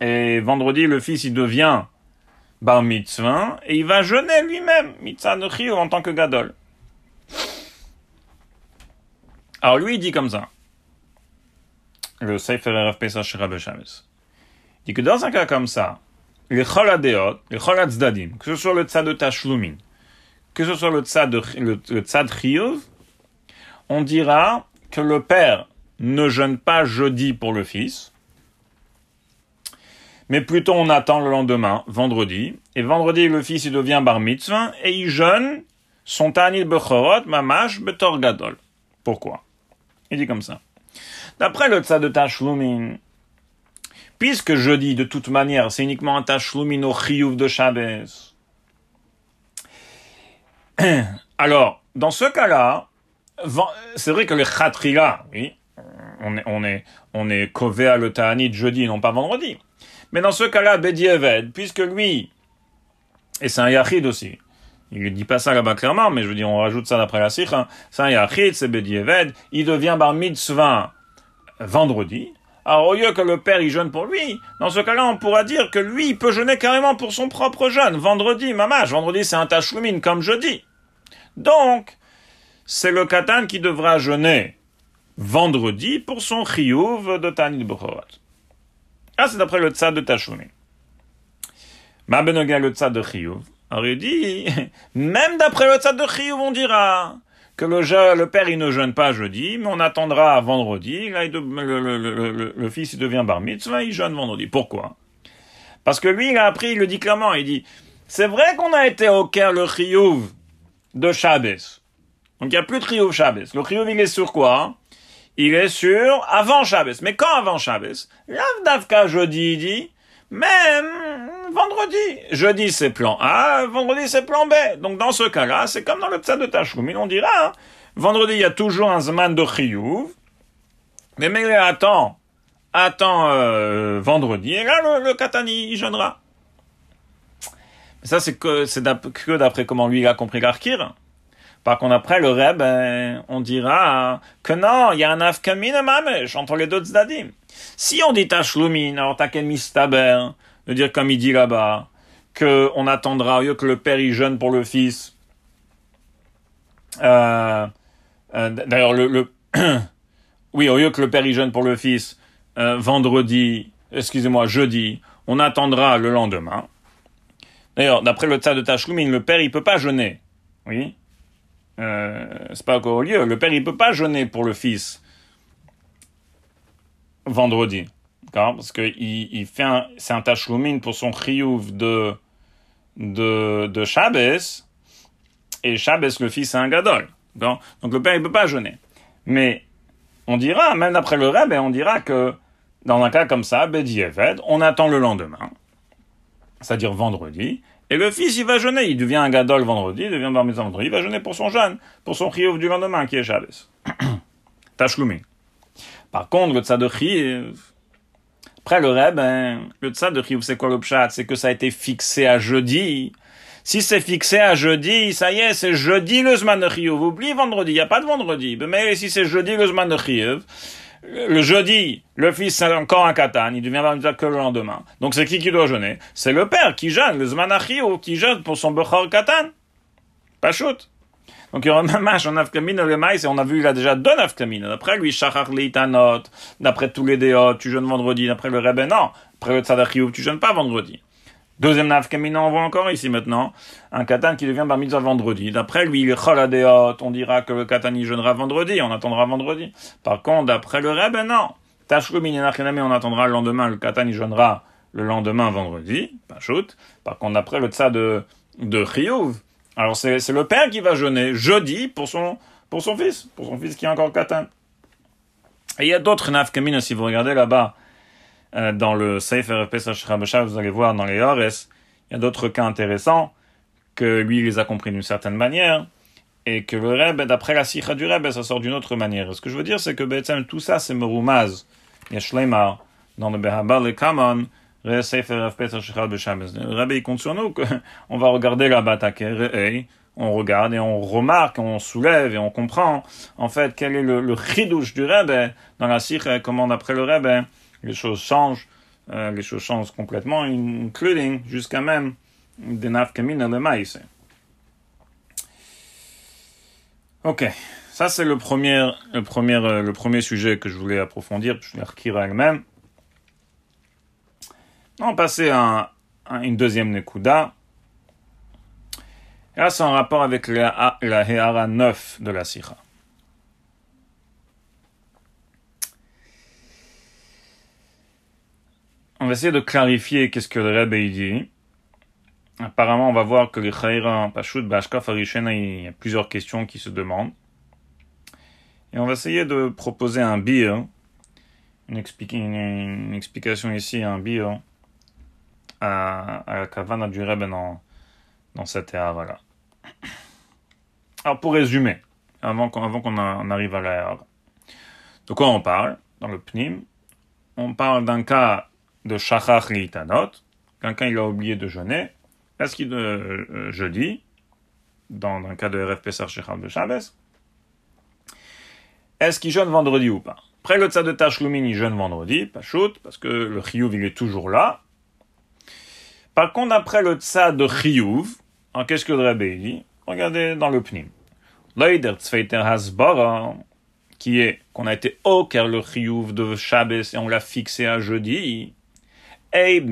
et vendredi le fils il devient bar mitzvah, et il va jeûner lui-même, mitzvah en tant que gadol. Alors lui, il dit comme ça. Le Sefer RF Pesach Shirabe Il dit que dans un cas comme ça, les choladeot, les choladzadim, que ce soit le tzad de Tashlumin, que ce soit le tzad de, le, chiyuv, on dira que le père ne jeûne pas jeudi pour le fils, mais plutôt on attend le lendemain, vendredi, et vendredi le fils il devient bar mitzvah, et il jeûne son tanil bechorot mamash betor gadol. Pourquoi? Il dit comme ça. D'après le tzad de Tashlumin, puisque je dis de toute manière, c'est uniquement un Tashlumin au chiyuv de Shabbos. Alors, dans ce cas-là, c'est vrai que le khatrila, oui, on est, on est, on est kové à le ta'anit jeudi, non pas vendredi. Mais dans ce cas-là, Bedieved, puisque lui, et c'est un yachid aussi, il ne dit pas ça là-bas clairement, mais je veux dire, on rajoute ça d'après la sikh. Hein. Un yachid, c'est Bedieved. Il devient bar mitzvah vendredi. Alors, au lieu que le père il jeûne pour lui, dans ce cas-là, on pourra dire que lui, il peut jeûner carrément pour son propre jeûne. Vendredi, mamage. Vendredi, c'est un tachloumine, comme jeudi. Donc, c'est le katan qui devra jeûner vendredi pour son chiyuv de Tanit Bechorot. Ah, c'est d'après le tzad de tachloumine. Ma benoga le tzad de chiyuv. Alors il dit, même d'après le tzad de Chiyuv, on dira que le, père il ne jeûne pas jeudi, mais on attendra vendredi, là, le, fils il devient bar mitzvah, il jeûne vendredi. Pourquoi? Parce que lui il a appris, il le dit clairement, il dit, c'est vrai qu'on a été au cœur le Chiyuv de Shabbos. Donc il n'y a plus de Chiyuv Shabbos. Le Chiyuv il est sur quoi? Il est sur avant Shabbos. Mais quand avant Shabbos? L'Avdavka jeudi, il dit, même vendredi. Jeudi, c'est plan A, vendredi, c'est plan B. Donc, dans ce cas-là, c'est comme dans le psa de Tashkumin, on dira, hein. vendredi, il y a toujours un Zman de Chiyuv, mais mais attends, attends euh, vendredi, et là, le, Katani, il jeûnera. Ça, c'est que, c'est que d'après comment lui, il a compris l'Arkir. Par contre, après, le Reb, ben, on dira que non, il y a un afkamin mamesh entre les deux tzadim. Si on dit tashlumin, alors t'as qu'un mistaber, dire comme il dit là-bas, que on attendra au lieu que le père y jeûne pour le fils. Euh, euh, D'ailleurs, le, oui, au lieu que le père y jeûne pour le fils euh, vendredi, excusez-moi, jeudi, on attendra le lendemain. D'ailleurs, d'après le tas de Tashlumin, le père il peut pas jeûner. Oui, euh, c'est pas encore au lieu. Le père il peut pas jeûner pour le fils vendredi. Parce qu'il il fait un, c'est un tachloumine pour son chiyuv de, de, de Shabbos, et Shabbos, le fils, c'est un gadol. Donc, le père, il peut pas jeûner. Mais, on dira, même d'après le Rebbe, on dira que dans un cas comme ça, on attend le lendemain, c'est-à-dire vendredi, et le fils, il va jeûner, il devient un gadol vendredi, il devient bar vendredi, il va jeûner pour son jeûne, pour son chiyuv du lendemain, qui est Shabbos. Tashloumi. Par contre, le tzad de après le Rebbe, ben, le tzad de c'est quoi le pshat C'est que ça a été fixé à jeudi, si c'est fixé à jeudi, ça y est, c'est jeudi le Zman de Oublie vendredi, il n'y a pas de vendredi. Mais si c'est jeudi le Zman de le jeudi, le fils c'est encore un katan, il devient dire que le lendemain. Donc c'est qui qui doit jeûner? C'est le père qui jeûne, le Zman qui jeûne pour son Bechor katan. Pas shoot. Donc il y aura un match en Afkamine, le maïs, et on a vu, il a déjà deux Afkamine. D'après lui, Shachar Litanot, d'après tous les déotes, tu jeûnes vendredi, d'après le Rebbe, non. Après le Tzadar tu jeûnes pas vendredi. Deuxième nafkamina, on voit encore ici maintenant un katan qui devient bar mitzvah vendredi. D'après lui, le choladeot, on dira que le katan y jeûnera vendredi, on attendra vendredi. Par contre, d'après le Rebbe, non. Tashlumin on attendra le lendemain, le katan y jeûnera le lendemain vendredi, pas shoot. Par contre, d'après le tsa de, de alors c'est, c'est le père qui va jeûner jeudi pour son, pour son fils, pour son fils qui est encore katan. Et il y a d'autres nafkamina, si vous regardez là-bas, euh, dans le Sefer Pesach vous allez voir dans les Ores, il y a d'autres cas intéressants que lui, il les a compris d'une certaine manière, et que le Rebbe, d'après la Sikha du Rebbe, ça sort d'une autre manière. Ce que je veux dire, c'est que tout ça, c'est Merumaz, Yeshleimar, dans le Behabal et Kamon, le il compte sur nous qu'on va regarder la bataille, on regarde et on remarque, on soulève et on comprend, en fait, quel est le, le du Rebbe? Dans la Sikha, comment d'après le Rebbe, les choses changent, euh, les choses changent complètement, including jusqu'à même des nafkamina le maïs. Ok, ça c'est le premier, le premier, euh, le premier sujet que je voulais approfondir, je elle-même. On va passer à, une deuxième nekuda. Et là, c'est en rapport avec la, la Heara 9 de la Sikha. On va essayer de clarifier qu'est-ce que le Rebbe dit. Apparemment, on va voir que les Chaïra Pashut Bashka Farishena, il y a plusieurs questions qui se demandent. Et on va essayer de proposer un bir, une, explication ici, un bir, à, à la Kavana du Rebbe dans, dans cette ère-là. Alors, pour résumer, avant qu'on avant qu'on arrive à l'ère, de quoi on parle dans le Pnim? On parle d'un cas de Shachach Litanot, quelqu'un il a oublié de jeûner, est-ce qu'il euh, euh, jeudi, dans un cas de RF Pesar Shechal de Shabbos, est-ce qu'il jeûne vendredi ou pas? Après le tzad de Tashlumin, il jeûne vendredi, pas shoot, parce que le Chiyuv, il est toujours là. Par contre, après le tzad de Chiyuv, qu'est-ce que le Rebbe dit? Regardez dans le Pnim. Leider Tzveiter Hasbara, qui est qu'on a été au car le Chiyuv de Shabbos et on l'a fixé à jeudi, si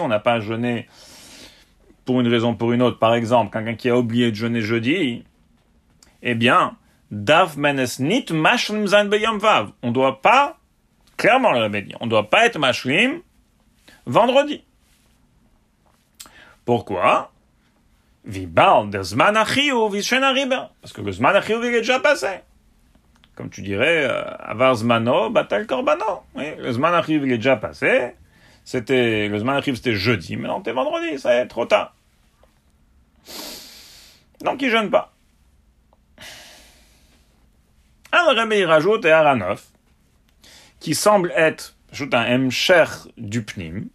on n'a pas jeûné pour une raison ou pour une autre, par exemple, quelqu'un qui a oublié de jeûner jeudi, eh bien, dav menes nit mashlim zain vav. On doit pas, clairement le dit, on doit pas être mashlim vendredi. Pourquoi? Parce que le zman il est déjà passé comme tu dirais, euh, avar zmano, batal korbano. Oui, le zman arrive, il est déjà passé. C'était, le zman arrive, c'était jeudi. Maintenant, t'es vendredi, ça est trop tard. Donc, il jeûne pas. Alors, Rabbi, il rajoute et Aranov, qui semble être, ajoute un emcher du pnim,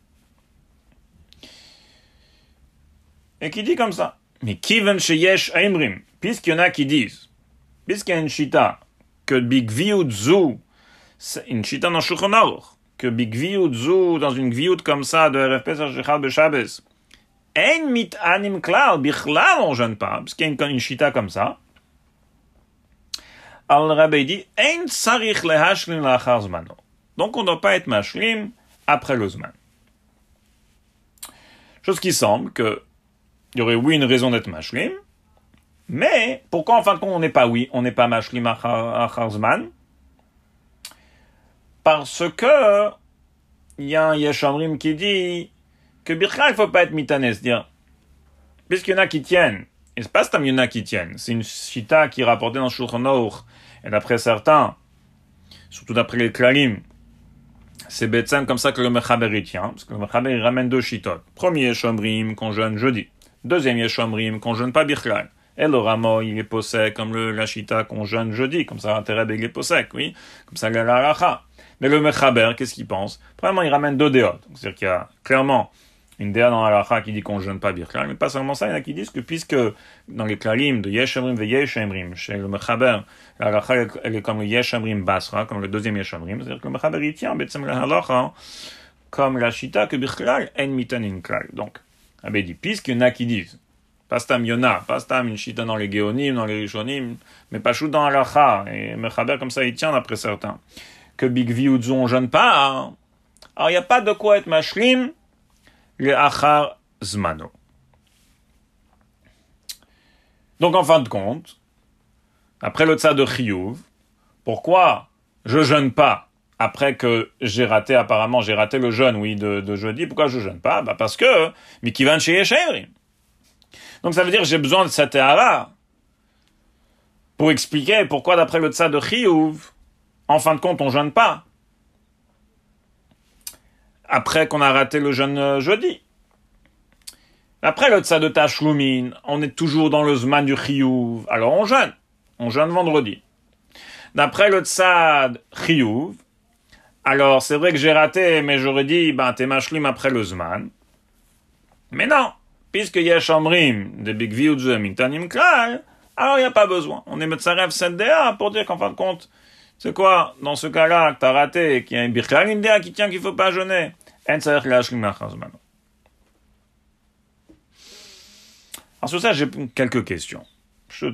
et qui dit comme ça? Mais kiven sheyesh aimrim, puisqu'il y en a qui disent, puisqu'il y a une shita, que Big Zu, une chita dans Shulchan que Big Zu, dans une Gviout comme ça, de RF Pesach Shechal Beshabes, ein mit anim klal, bichlal on jeûne pas, parce qu'il y a une, chita comme ça. Al Rabbi dit, ein sarich lehashlim lachar zmano. Donc on ne doit pas être mashlim après le zman. Chose qui semble que il y aurait oui une raison d'être mashlim, mais, pourquoi en fin de compte on n'est pas oui, on n'est pas Mashlim Acharzman Parce que, il y a un Yeshamrim qui dit que Birka, il faut pas être mitané, c'est-à-dire, puisqu'il y en a qui tiennent, Et c'est pas Stam qui tiennent. C'est une chita qui est rapportée dans Shulchan. Et d'après certains, surtout d'après les Klalim, c'est Betsem comme ça que le Mechaber tient. Parce que le Mechaber il ramène deux chitot. Premier Yeshomrim qu'on jeûne jeudi. Deuxième Yeshomrim qu'on jeûne pas Bichlal. Et le rameau, il est possède comme le, la chita qu'on jeûne jeudi. Comme ça, l'intérêt, il est possède, oui. Comme ça, la racha. Mais le Mechaber, qu'est-ce qu'il pense? Premièrement, il ramène deux déotes. C'est-à-dire qu'il y a clairement une déa dans la qui dit qu'on ne jeûne pas Birklal, mais pas seulement ça, il y en a qui disent que puisque dans les klalim de Yeshamrim et Yeshamrim, chez le Mechaber, la elle est comme le Yeshamrim Basra, comme le deuxième Yeshamrim, c'est-à-dire que le Mechaber il tient, comme la Shita, que Birklal en mitanin klal. Donc, Abbé dit, puisqu'il y en a qui disent, pas stam yona, pas stam une Shita dans les Géonim, dans les Rishonim, mais pas chou dans halacha, et Mechaber comme ça il tient d'après certains, que Big Viudzo on jeûne pas, hein. alors il n'y a pas de quoi être mashlim, le achar zmano. Donc en fin de compte, après le tsa de chiyuv, pourquoi je jeûne pas après que j'ai raté, apparemment, j'ai raté le jeûne, oui, de, jeudi, pourquoi je jeûne pas? Bah, parce que, mikivan chez Donc ça veut dire que j'ai besoin de cette ara pour expliquer pourquoi d'après le tsa de chiyuv, en fin de compte, on jeûne pas après qu'on a raté le jeûne euh, jeudi. Après le tzad de Tashlumin, on est toujours dans le zman du chiyuv, alors on jeûne. On jeûne vendredi. D'après le tzad chiyuv, alors c'est vrai que j'ai raté, mais j'aurais dit, ben t'es mashlim après le zman. Mais non, puisque yesh amrim de big mintanim klal, alors il n'y a pas besoin. On est metzarev sendea pour dire qu'en fin de compte, c'est quoi, dans ce cas-là, que t'as raté, qu'il y a une birchal qui tient qu'il faut pas jeûner. Alors sur ça, j'ai quelques questions. Je,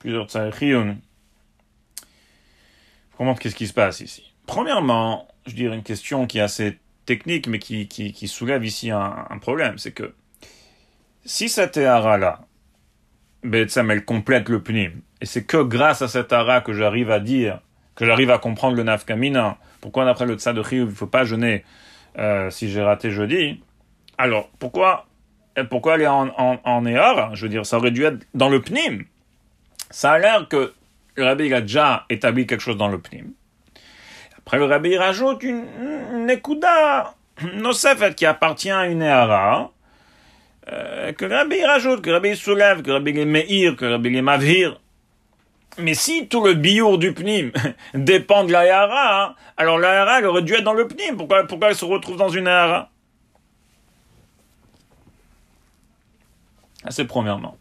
plusieurs tsarechiyun. Comment qu'est-ce qui se passe ici? Premièrement, je dirais une question qui est assez technique, mais qui, soulève ici un, problème, c'est que si cette ara-là, elle complète le pnim, et c'est que grâce à cette ara que j'arrive à dire, que j'arrive à comprendre le nafkamina, pourquoi d'après le tsa de il ne faut pas jeûner euh, si j'ai raté jeudi. Alors, pourquoi, pourquoi elle est en, en, Je veux dire, ça aurait dû être dans le pnim. Ça a l'air que le rabbi a déjà établi quelque chose dans le pnim. Après, le rabbi rajoute une, une ekuda fait qui appartient à une Ehara, euh, que le rabbi rajoute, que le rabbi soulève, que le rabbi est meir, que le rabbi est mavir. Mais si tout le biour du pnim dépend de la yara, alors la yara, elle aurait dû être dans le pnim. Pourquoi, pourquoi elle se retrouve dans une yara C'est premièrement.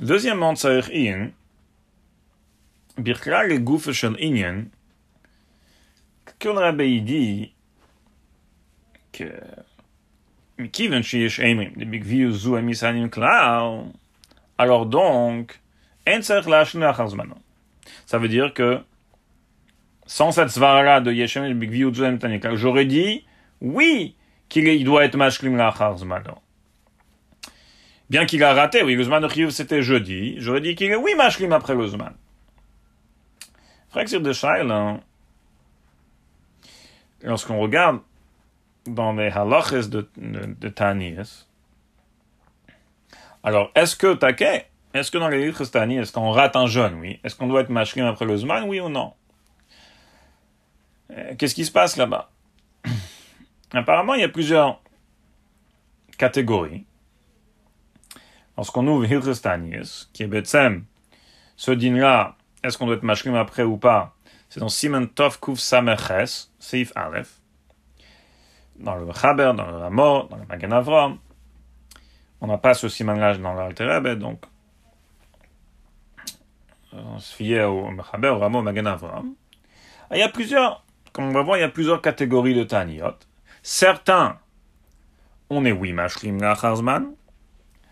Deuxièmement, tzarech in, birkla le gouffre shel inyan, le rabbi dit que, kiven sheyesh emrim, de big view zu emisanim alors donc, ça veut dire que sans cette svara de Yeshem j'aurais dit oui qu'il doit être mashlim lachar zmano. Bien qu'il a raté, oui, le zman c'était jeudi, j'aurais dit qu'il est oui mashlim après le. Frère de lorsqu'on regarde dans les halachas de, de, de alors, est-ce que, taquet, est-ce que dans les Tani, est-ce qu'on rate un jeûne, oui. Est-ce qu'on doit être mashrim après le Zman, oui ou non? Euh, Qu'est-ce qui se passe là-bas? Apparemment, il y a plusieurs catégories. Lorsqu'on ouvre Hilchestanis, qui est Betsem, ce din-là, est-ce qu'on doit être mashrim après ou pas? C'est dans Simen Tov Kuf Sameches, Seif Aleph, dans le Chaber, dans le Ramor, dans le Magen Avram. On n'a pas ce simanage dans l'Alter donc on se fiait au Mechaber, au Ramo, Magen Avram. Il y a plusieurs, comme on va voir, il y a plusieurs catégories de Taniot. Certains, on est oui mashlim la.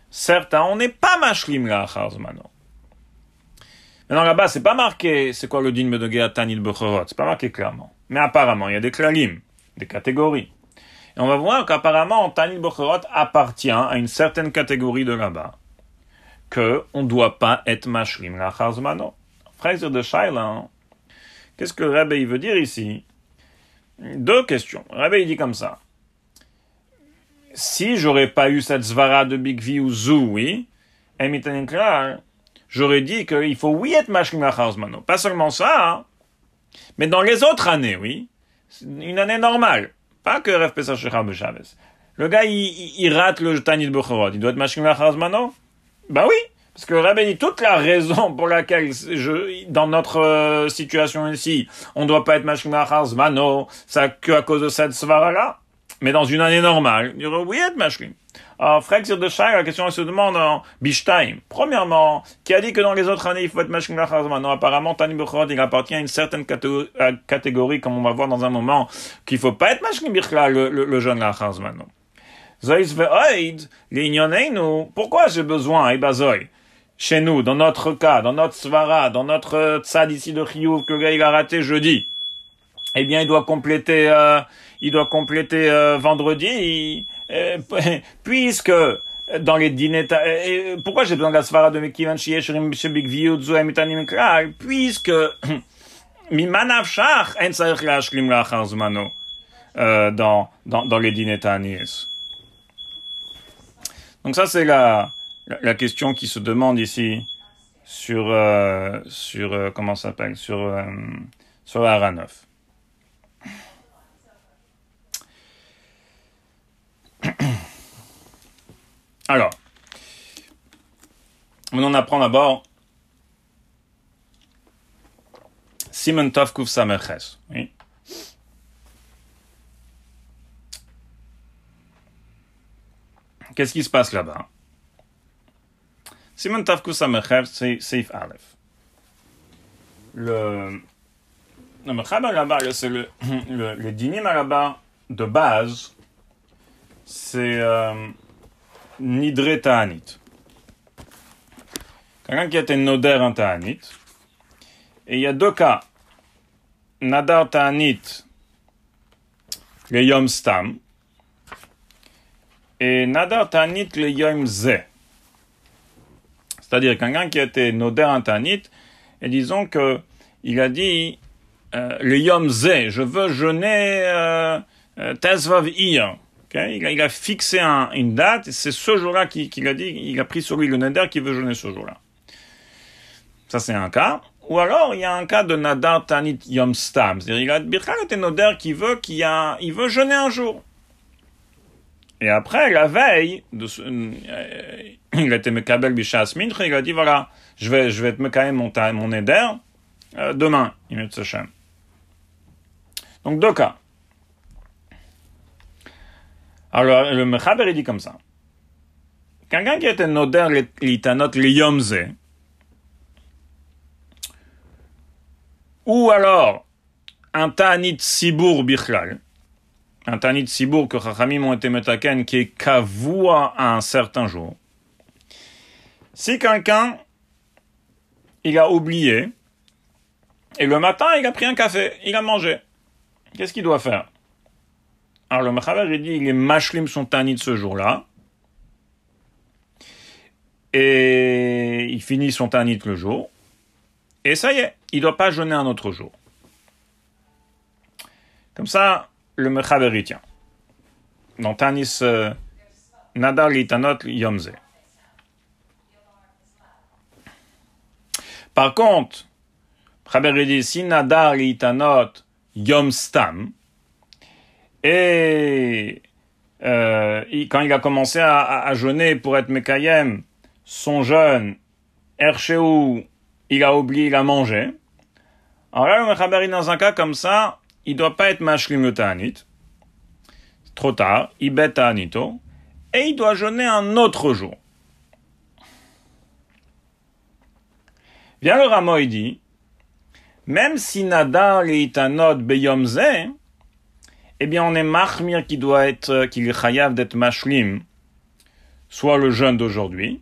Certains, on n'est pas mashlim la. Maintenant là-bas, c'est pas marqué, c'est quoi le din de Tanit Bechorot, c'est pas marqué clairement. Mais apparemment, il y a des klalim, des catégories. Et on va voir qu'apparemment, Tanil Bocherot appartient à une certaine catégorie de là-bas, que on ne doit pas être mashlim la charzmano. Frère de Shaila, qu'est-ce que Rabbi veut dire ici? Deux questions. Rabbi dit comme ça. si j'aurais pas eu cette svara de Big V ou Zou, oui, j'aurais dit qu'il faut oui être mashlim mano. Pas seulement ça, hein, mais dans les autres années, oui, une année normale. Pas que Rav Pesach Chavez. Le gars, il, il, rate le Tanit Bechorot. Il doit être mashlim mano? Bah oui. Parce que Rabbi dit toute la raison pour laquelle je, dans notre euh, situation ici, on ne doit pas être mashlim mano, ça que à cause de cette svara là. Mais dans une année normale, il y aurait oui être mashlim. Alors, Frexir de Shai, la question elle se demande en Bishtaim. Premièrement, qui a dit que dans les autres années, il faut être mashlim Non, apparemment, Tani Bechorot, il appartient à une certaine catégorie, comme on va voir dans un moment, qu'il faut pas être mashlim le, le, le jeune lachazmano. Zoïs ve'oid, nous. pourquoi j'ai besoin, Ibazoy, chez nous, dans notre cas, dans notre svara, dans notre tzad ici de Chiyuv que le gars il a raté jeudi, eh bien, il doit compléter, euh, il doit compléter euh, vendredi, euh, puisque dans les dîners, euh, pourquoi j'ai besoin de la svara de Mekivan Shiesherim Shebik Viyudzu Emitanim Kral, puisque Mimanav Shach en Sarich Lashlim Lachar Zmano, dans, dans, dans les dîners Tanis. Donc ça, c'est la, la, question qui se demande ici sur, euh, sur euh, comment ça s'appelle, sur, euh, sur la Aranov. Alors, on en apprend d'abord Simon Tov Kuf Samerches. Qu'est-ce qui se passe là-bas? Simon Tafkus Amechev, c'est Seif Aleph. Le, le là-bas, le, le, le dinim là-bas de base, c'est euh, Nidre Ta'anit. Quelqu'un qui était Noder en Ta'anit. Et il y a deux cas. Nadar Ta'anit, le Yom Stam, et Nadar Tanit le Yom Ze. C'est-à-dire quelqu'un qui a été Noder en Tanit, et disons que il a dit euh, le Yom Ze, je veux jeûner euh, euh Tezvav. Il, a, il, a, fixé un, une date, c'est ce jour-là qu'il a dit, il a pris sur lui le Neder qui veut jeûner ce jour-là. Ça, c'est un cas. Ou alors, il y a un cas de Nadar Tanit Yom Stam. C'est-à-dire, il a Birchal était Noder qui veut, qui a, il veut jeûner un jour. Et après, la veille, euh, il était Mekabel Bishas il a dit voilà, je vais, je vais te Mekabel mon, mon Eder euh, demain, Imut Sachem. Donc deux cas. Alors, le Mechaber, il dit comme ça. Quelqu'un qui était Noder Litanot Liyomze, ou alors un Ta'anit Sibur Bichlal, un Tanit Sibour que Chachamim ont été metaken qui est kavua à un certain jour. Si quelqu'un, il a oublié, et le matin, il a pris un café, il a mangé, qu'est-ce qu'il doit faire? Alors le Mechaber, il dit, il est mashlim son ce jour-là, et il finit son Tanit le jour, et ça y est, il ne doit pas jeûner un autre jour. Comme ça, le Mechaber tient. Dans Tanis euh, Nadar Litanot Yomze. Par contre, Mechaber dit si Nadar Litanot Yom Stam, et euh, quand il a commencé à, à, jeûner pour être Mekayem, son jeûne, Erchéou, il a oublié, il a mangé. Alors là, le Mechaber dans un cas comme ça, il doit pas être mashlim le ta'anit. Trop tard, il bet ta'anito. Et il doit jeûner un autre jour. Vient le Ramo, il dit, même si nadar le itanot beyomze, eh bien, on est mahmir qui doit être, qu'il est chayav d'être mashlim, soit le jeûne d'aujourd'hui,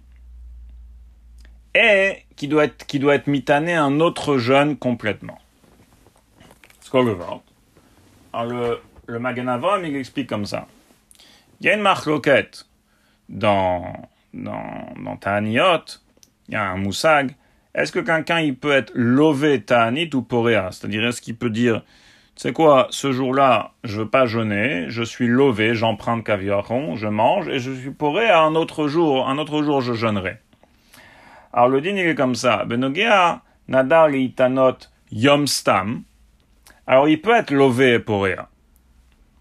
et qui doit être, qui doit être mitané un autre jeûne complètement. Alors le, le Maganavom, il explique comme ça. Il y a une marloquette dans, dans, dans Ta'aniot, il y a un moussag. Est-ce que quelqu'un il peut être lové Ta'anit ou Poréa? C'est-à-dire, est-ce qu'il peut dire tu sais quoi, ce jour-là, je veux pas jeûner, je suis levé, j'emprunte caviaron, je mange, et je suis pourré à un autre jour, un autre jour je jeûnerai. Alors le din il est comme ça, Benogia, Nadar Itanot Yom Stam, alors il peut être levé et pourré.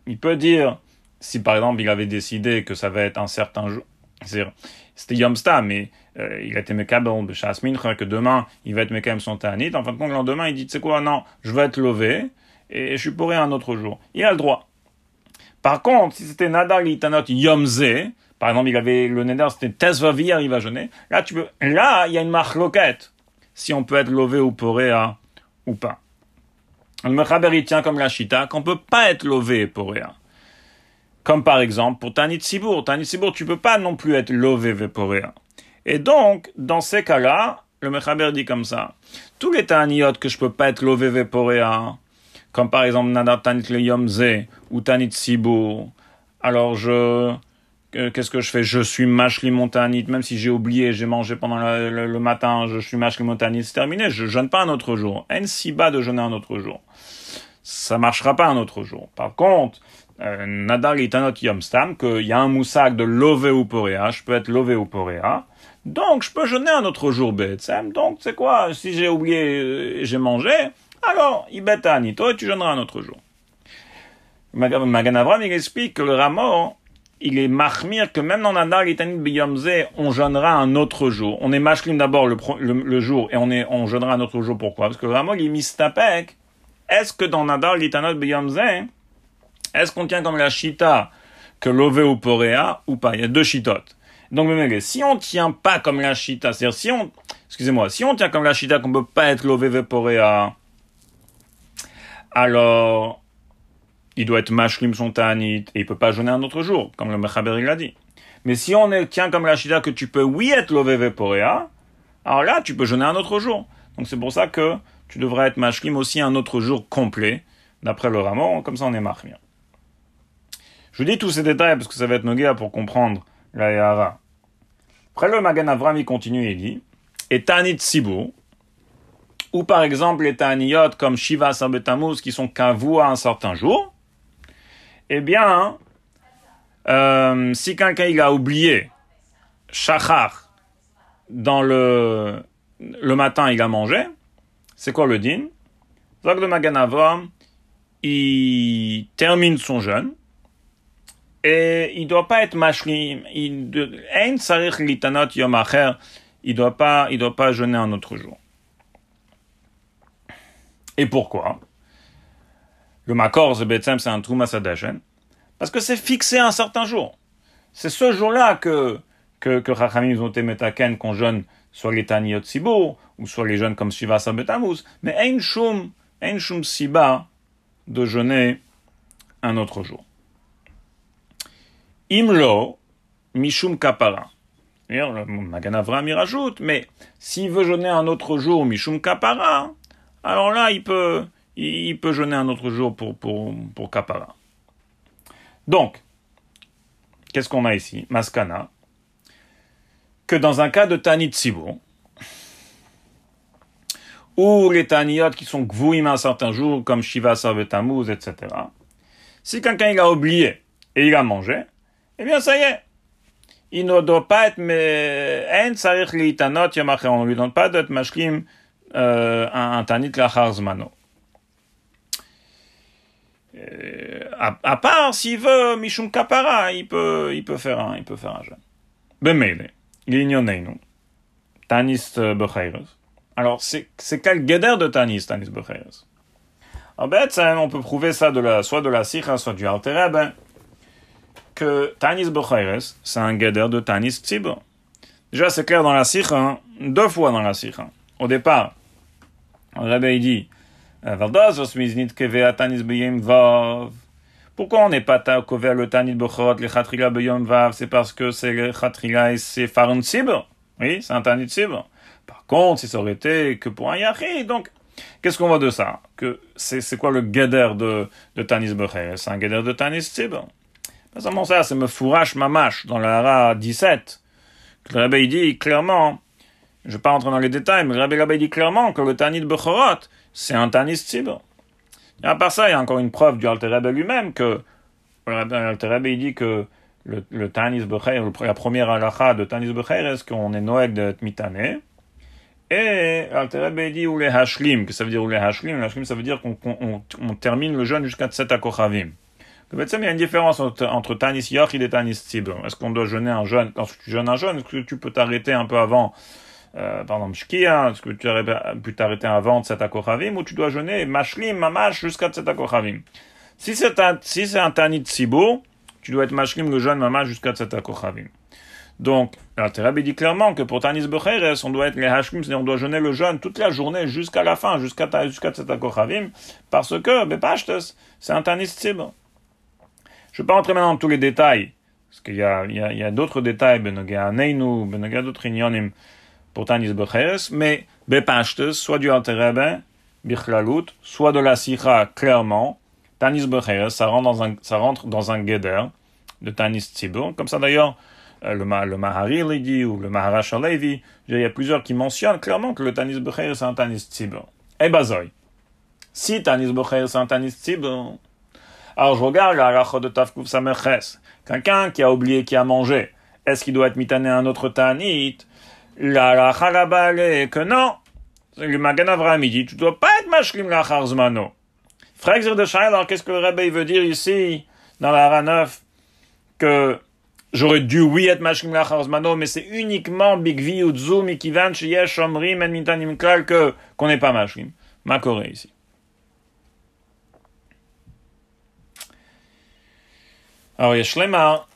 Il peut dire, si par exemple il avait décidé que ça va être un certain jour, c'était Yom Stam, mais euh, il a été Mekabel de que demain il va être Mekabel son Tanit, en fin de compte, le lendemain il dit, tu sais quoi, non, je vais être levé, et je suis pourri un autre jour. Il a le droit. Par contre, si c'était Nadar Litanot Yomze, par exemple, il avait le Neder, c'était Tesvavir, il va jeûner. Là, tu peux, là, il y a une marque loquette. Si on peut être levé ou poréa ou pas. Le Mechaber, il tient comme la Chita qu'on peut pas être levé et poréa. Comme par exemple, pour Tanit Sibour. Tanit Sibour, tu peux pas non plus être levé et poréa. Et donc, dans ces cas-là, le Mechaber dit comme ça. Tous les Taniyot que je peux pas être levé et poréa, comme par exemple Nadar Tanit Ze ou Tanit Sibour. Alors je, qu'est-ce que je fais? Je suis mashli montanite, même si j'ai oublié, j'ai mangé pendant le, matin, je suis mashli montanite, c'est terminé, je jeûne pas un autre jour. En si bas de jeûner un autre jour. Ça marchera pas un autre jour. Par contre, euh, Nadar Itanot Yom Stam, qu'il y a un moussak de lové ou je peux être lové ou donc je peux jeûner un autre jour, Betsem. Donc, c'est quoi? Si j'ai oublié, euh, j'ai mangé, alors, Ibeta Anito, et tu jeûneras un autre jour. Maganavram, il explique que le Ramo, il est mahmir que même dans Nadar Itanit Biyomze, on jeûnera un autre jour. On est mashlim d'abord le, le, jour et on est, on jeûnera un autre jour. Pourquoi? Parce que le Ramo, il est mistapek. Est-ce que dans Nadar Itanot Biyomze, est-ce qu'on tient comme la chita que l'ove ou ou pas? Il y a deux chitotes. Donc, si on tient pas comme la chita, c'est-à-dire si on, excusez-moi, si on tient comme la chita qu'on peut pas être l'ove ou alors il doit être mashlim son et il peut pas jeûner un autre jour, comme le Mechaber il l'a dit. Mais si on tient comme la shida que tu peux oui être l'oveve poréa, alors là tu peux jeûner un autre jour. Donc c'est pour ça que tu devrais être mashlim aussi un autre jour complet, d'après le ramon, comme ça on est machmir. Je vous dis tous ces détails parce que ça va être nogué pour comprendre la Yahara. Après le Magan Avram il continue et dit, et ta'anit sibou, ou par exemple les ta'aniyot comme Shiva Sabetamuz qui sont kavou à un certain jour, eh bien, euh, si quelqu'un il a oublié shachar dans le, le matin, il a mangé, c'est quoi le din? Zog de il termine son jeûne, et il doit pas être mashlim, il il doit pas, il doit pas jeûner un autre jour. Et pourquoi? Le makor, c'est un truma sadashen, parce que c'est fixé un certain jour. C'est ce jour-là que, que, que Chachamim ont été metaken qu'on jeûne soit les Taniyot Sibo, ou soit les jeunes comme Shiva Sabetamuz, mais ein shum siba de jeûner un autre jour. Imlo, mishum kapara. Le Magan Avram y rajoute, mais s'il veut jeûner un autre jour, mishum kapara, alors là, il peut, il peut jeûner un autre jour pour, pour, pour Kapara. Donc, qu'est-ce qu'on a ici? Maskana. Que dans un cas de Tanit Sibo, ou les Taniyot qui sont Gvouim un certain jour, comme Shiva Sarvetamuz, etc., si quelqu'un il a oublié et il a mangé, eh bien ça y est. Il ne doit pas être, mais, on ne lui donne pas un, un tanit lachar zmano. Euh, à, à, part s'il veut mishum kapara, il peut, il peut faire un, il peut faire un jeûne. Bemele, l'ignoneinu, tanis becheres. Alors, c'est, quel guéder de tanis, tanis becheres? En fait, on peut prouver ça de la, soit de la sikha, soit du altereb, que tanis becheres, c'est un guéder de tanis tzibur. Déjà, c'est clair dans la sikha, hein, deux fois dans la sikha. Au départ, Rabbi dit, pourquoi on n'est pas couvert le tanit bechorot, le chatrila beyom vav? C'est parce que c'est le chatrila et c'est farun sibr. Oui, c'est un tanit sibr. Par contre, si ça aurait été que pour un yachi, donc, qu'est-ce qu'on voit de ça? Que c'est quoi le guéder de, de tanis becher C'est un guéder de tanis sibr. Pas seulement ça, c'est me fourrache mamache dans la Hara 17. Le rabbi dit clairement, je ne vais pas rentrer dans les détails, mais le Rabbi dit clairement que le Tanit Bechorot, c'est un Tanit Tzibur. Et à part ça, il y a encore une preuve du Alter lui-même que il dit que le, le Tanis Becher, la première halakha de Tanis Becher, est-ce qu'on est Noël de Tmitane? Et Alter dit ou les Hashlim, que ça veut dire ou les Hashlim, Hashlim ça veut dire qu'on on, termine le jeûne jusqu'à Tset Akochavim. Il y a une différence entre, entre Tanis Yochid et Tanis Tzibur. Est-ce qu'on doit jeûner un jeûne Quand tu jeûnes un jeûne, est-ce que tu peux t'arrêter un peu avant euh, par exemple, Shkia, est-ce que tu aurais pu t'arrêter avant Tset Akochavim ou tu dois jeûner Mashlim, Mamash jusqu'à Tset Akochavim Si c'est un, si c'est un Tanit Tzibur, tu dois être Mashlim le jeûne Mamash jusqu'à Tset Akochavim. Donc, la dit clairement que pour Tanis Becheres, on doit être les Hashkim, c'est-à-dire on doit jeûner le jeûne toute la journée jusqu'à la fin, jusqu'à jusqu'à Tzedakochavim, parce que, Bepashtes, c'est un Tanis Tzibur. Je ne vais pas rentrer maintenant dans tous les détails, parce qu'il y a, a d'autres détails, Benoga Neinu, Benoga d'autres Inyonim pour Tanis Becheres, mais Bepashtes, soit du Alterebe, Bichlalut, soit de la Sikha, clairement, Tanis Becheres, ça rentre dans un, ça rentre dans un Geder de Tanis Tzibur, comme ça d'ailleurs, euh, le, le Mahari dit, ou le Maharash Levi, il y a plusieurs qui mentionnent clairement que le Tanis Becheres c'est un Tanis Tzibur. Et eh Bazoy. Si Tanis Becheres c'est un Tanis Tzibur, alors je regarde la halakha de Tafkuf Samerches. Quelqu'un qui a oublié qui a mangé, est-ce qu'il doit être mitané à un autre Tanit? La là-bas est que non. Le Magan Avraham dit, tu dois pas être mashlim la charzmano. Frère de alors qu'est-ce que le Rabbi veut dire ici, dans la Hara 9, que j'aurais dû, oui, être mashlim la charzmano, mais c'est uniquement bigvi ou tzum, ikivan, sheyesh, omrim, en mitanim klal, que, qu'on n'est pas mashlim. Ma Corée ici. Alors, il y a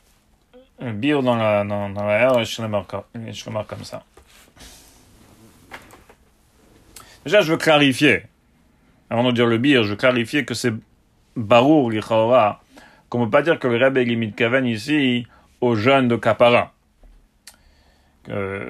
un bio dans la, dans, dans la R, et Shlemar, comme ça. Déjà, je veux clarifier, avant de dire le bir, je veux clarifier que c'est Barour, l'Ichaora, qu'on ne peut pas dire que le Rebbe limite Kaven ici aux jeunes de Kapara. Que,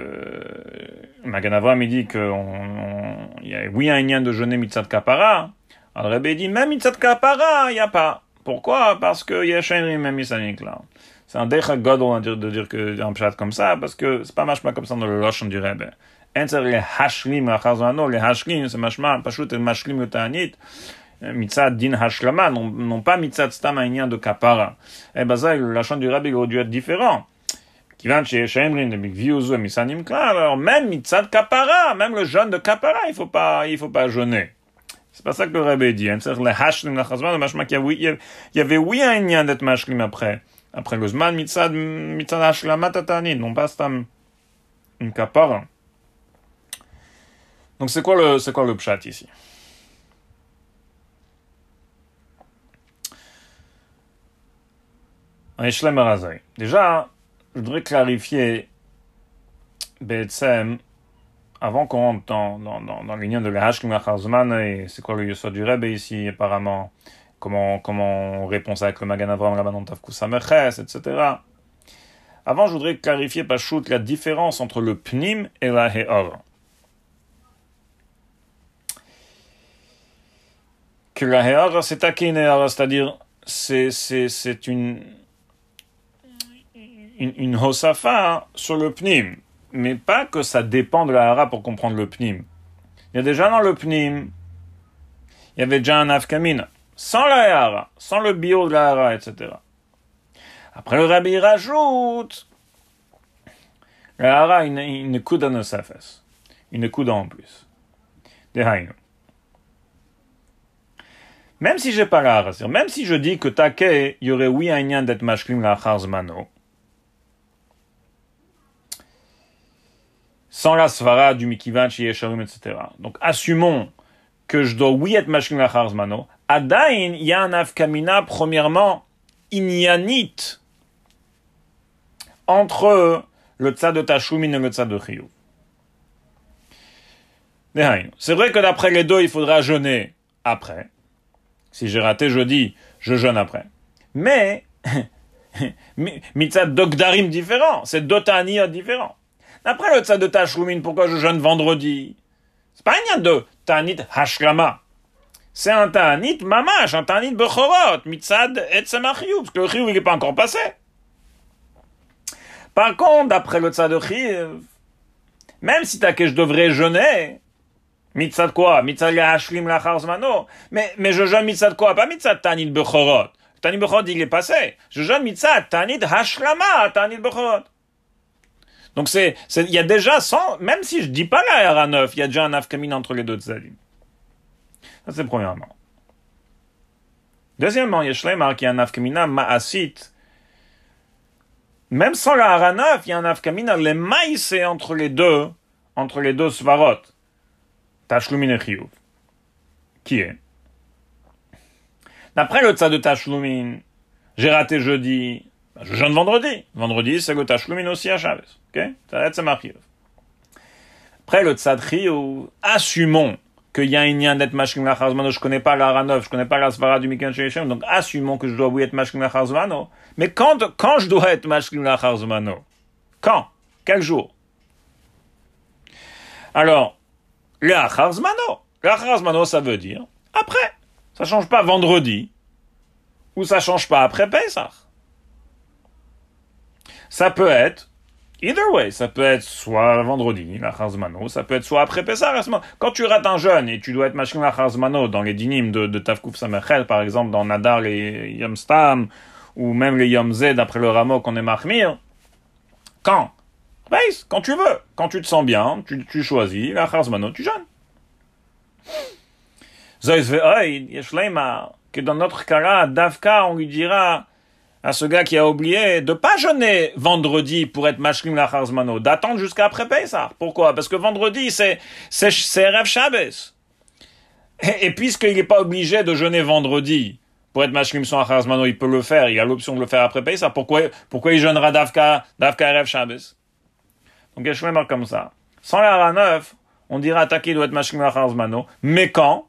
Magan me dit qu'il y a oui un lien de jeûner mitzat Kapara. Alors le Rebbe dit, même mitzat Kapara, il n'y a pas. Pourquoi? Parce que Yeshenrim même là. C'est un decha godol de dire que un pshat comme ça, parce que c'est pas machma comme ça dans le lochon du Rebbe. Enzer les hashlim achazano, les hashlim, c'est machma, pashut et mashlim le ta'anit, mitzad din hashlama, non, non pas mitzad stam de kapara. Eh ben ça, le lochon du Rebbe aurait dû être différent. Alors même mitzad kapara, même le jeûne de kapara, il faut pas, il faut pas jeûner. C'est pas ça que le Rebbe dit. Le hashlim lachazman, machma qu'il y avait oui un lien d'être mashlim après. Après le zman mitzad, mitzad hashlamat atanid, non pas stam une kapara. Donc c'est quoi le, c'est quoi le pshat ici? Déjà, je voudrais clarifier Betsem avant qu'on rentre dans, dans, dans, l'union de l'Hashkim Acharzman, et c'est quoi le Yosod du Rebbe ici, apparemment, comment, comment on répond ça avec le Magan Avram, la Manon Tafkusameches, etc. Avant, je voudrais clarifier, Pachout, la différence entre le Pnim et la Heor. La Heor, c'est c'est-à-dire, c'est, c'est, une, une, une Hosafa sur le Pnim mais pas que ça dépend de la hara pour comprendre le pnim. Il y a déjà dans le pnim, il y avait déjà un afkamina, sans la hara, sans le bio de la hara, etc. Après le rabbi rajoute, la hara, une coude dans nos une coude en plus. Même si j'ai pas même si je dis que také, il y aurait oui un d'être mashklim la charzmano, sans la svara du mikivan Yesharim, etc. Donc, assumons que je dois oui être machkin la charzmano. Adain, il y a un afkamina, premièrement, inyanit, entre le tzad de Tashumin et le tzad de Chiyuv. C'est vrai que d'après les deux, il faudra jeûner après. Si j'ai raté jeudi, je jeûne après. Mais, mitzad d'ogdarim différent, c'est d'otania différent. Après le tzad de pourquoi je jeûne vendredi? C'est pas un de Tanit Hashlama. C'est un Tanit Mamash, un Tanit Bechorot, Mitzad et Samachiou, parce que le Chiyuv, il n'est pas encore passé. Par contre, d'après le tzad de Chiyuv, même si que je devrais jeûner, Mitzad quoi Mitzad hashlim lachar zmano. Mais, mais je jeûne mitzad quoi Pas mitzad tanit bechorot. Tanit bechorot, il est passé. Je jeûne mitzad tanit hashlama tanit bechorot. Donc c'est, il y a déjà sans, même si je dis pas la RA9, il y a déjà un afkamina entre les deux tzadim. Ça c'est premièrement. Deuxièmement, il y a Shleimar qui a un afkamina ma'asit. Même sans la RA9, il y a un afkamina, les maïsé entre les deux, entre les deux svarot. Tashlumin Chiyuv. Qui est D'après le tzad de Tashlumin, j'ai raté jeudi, je jeûne vendredi. Vendredi, c'est le Tashlumin aussi à Shabbos. Ok? Ça va être Après le tzad Chiyuv, assumons qu'il y a un lien d'être mashkim lacharzmano, je connais pas la Ranov, je connais pas la svara du Mikan Sheishem, donc assumons que je dois oui être mashkim lacharzmano. Mais quand, quand je dois être mashkim lacharzmano Quand? Quel jour? Alors, L'acharzmano. L'acharzmano, ça veut dire après. Ça change pas vendredi. Ou ça change pas après Pesach. Ça peut être, either way, ça peut être soit vendredi, l'acharzmano, ça peut être soit après Pesach. Quand tu rates un jeûne et tu dois être machin l'acharzmano dans les dynimes de, de Tavkouf Samechel, par exemple, dans Nadar, les Yom Stam, ou même les Yom Zed après le rameau qu'on est mahmir, quand quand tu veux. Quand tu te sens bien, tu, choisis, la tu jeûnes. que dans notre cas Davka, on lui dira à ce gars qui a oublié de pas jeûner vendredi pour être mashlim la charzmano, d'attendre jusqu'à après Pessah. Pourquoi? Parce que vendredi, c'est, c'est, c'est Rav Shabbos. Et, puisqu'il n'est pas obligé de jeûner vendredi pour être mashlim son charzmano, il peut le faire, il a l'option de le faire après Pessah. Pourquoi, pourquoi il jeûnera Davka, Davka Rav Shabbos? Donc Yeshua comme ça. Sans la 9, on dira attaquer doit être Mashkim Mano. Mais quand?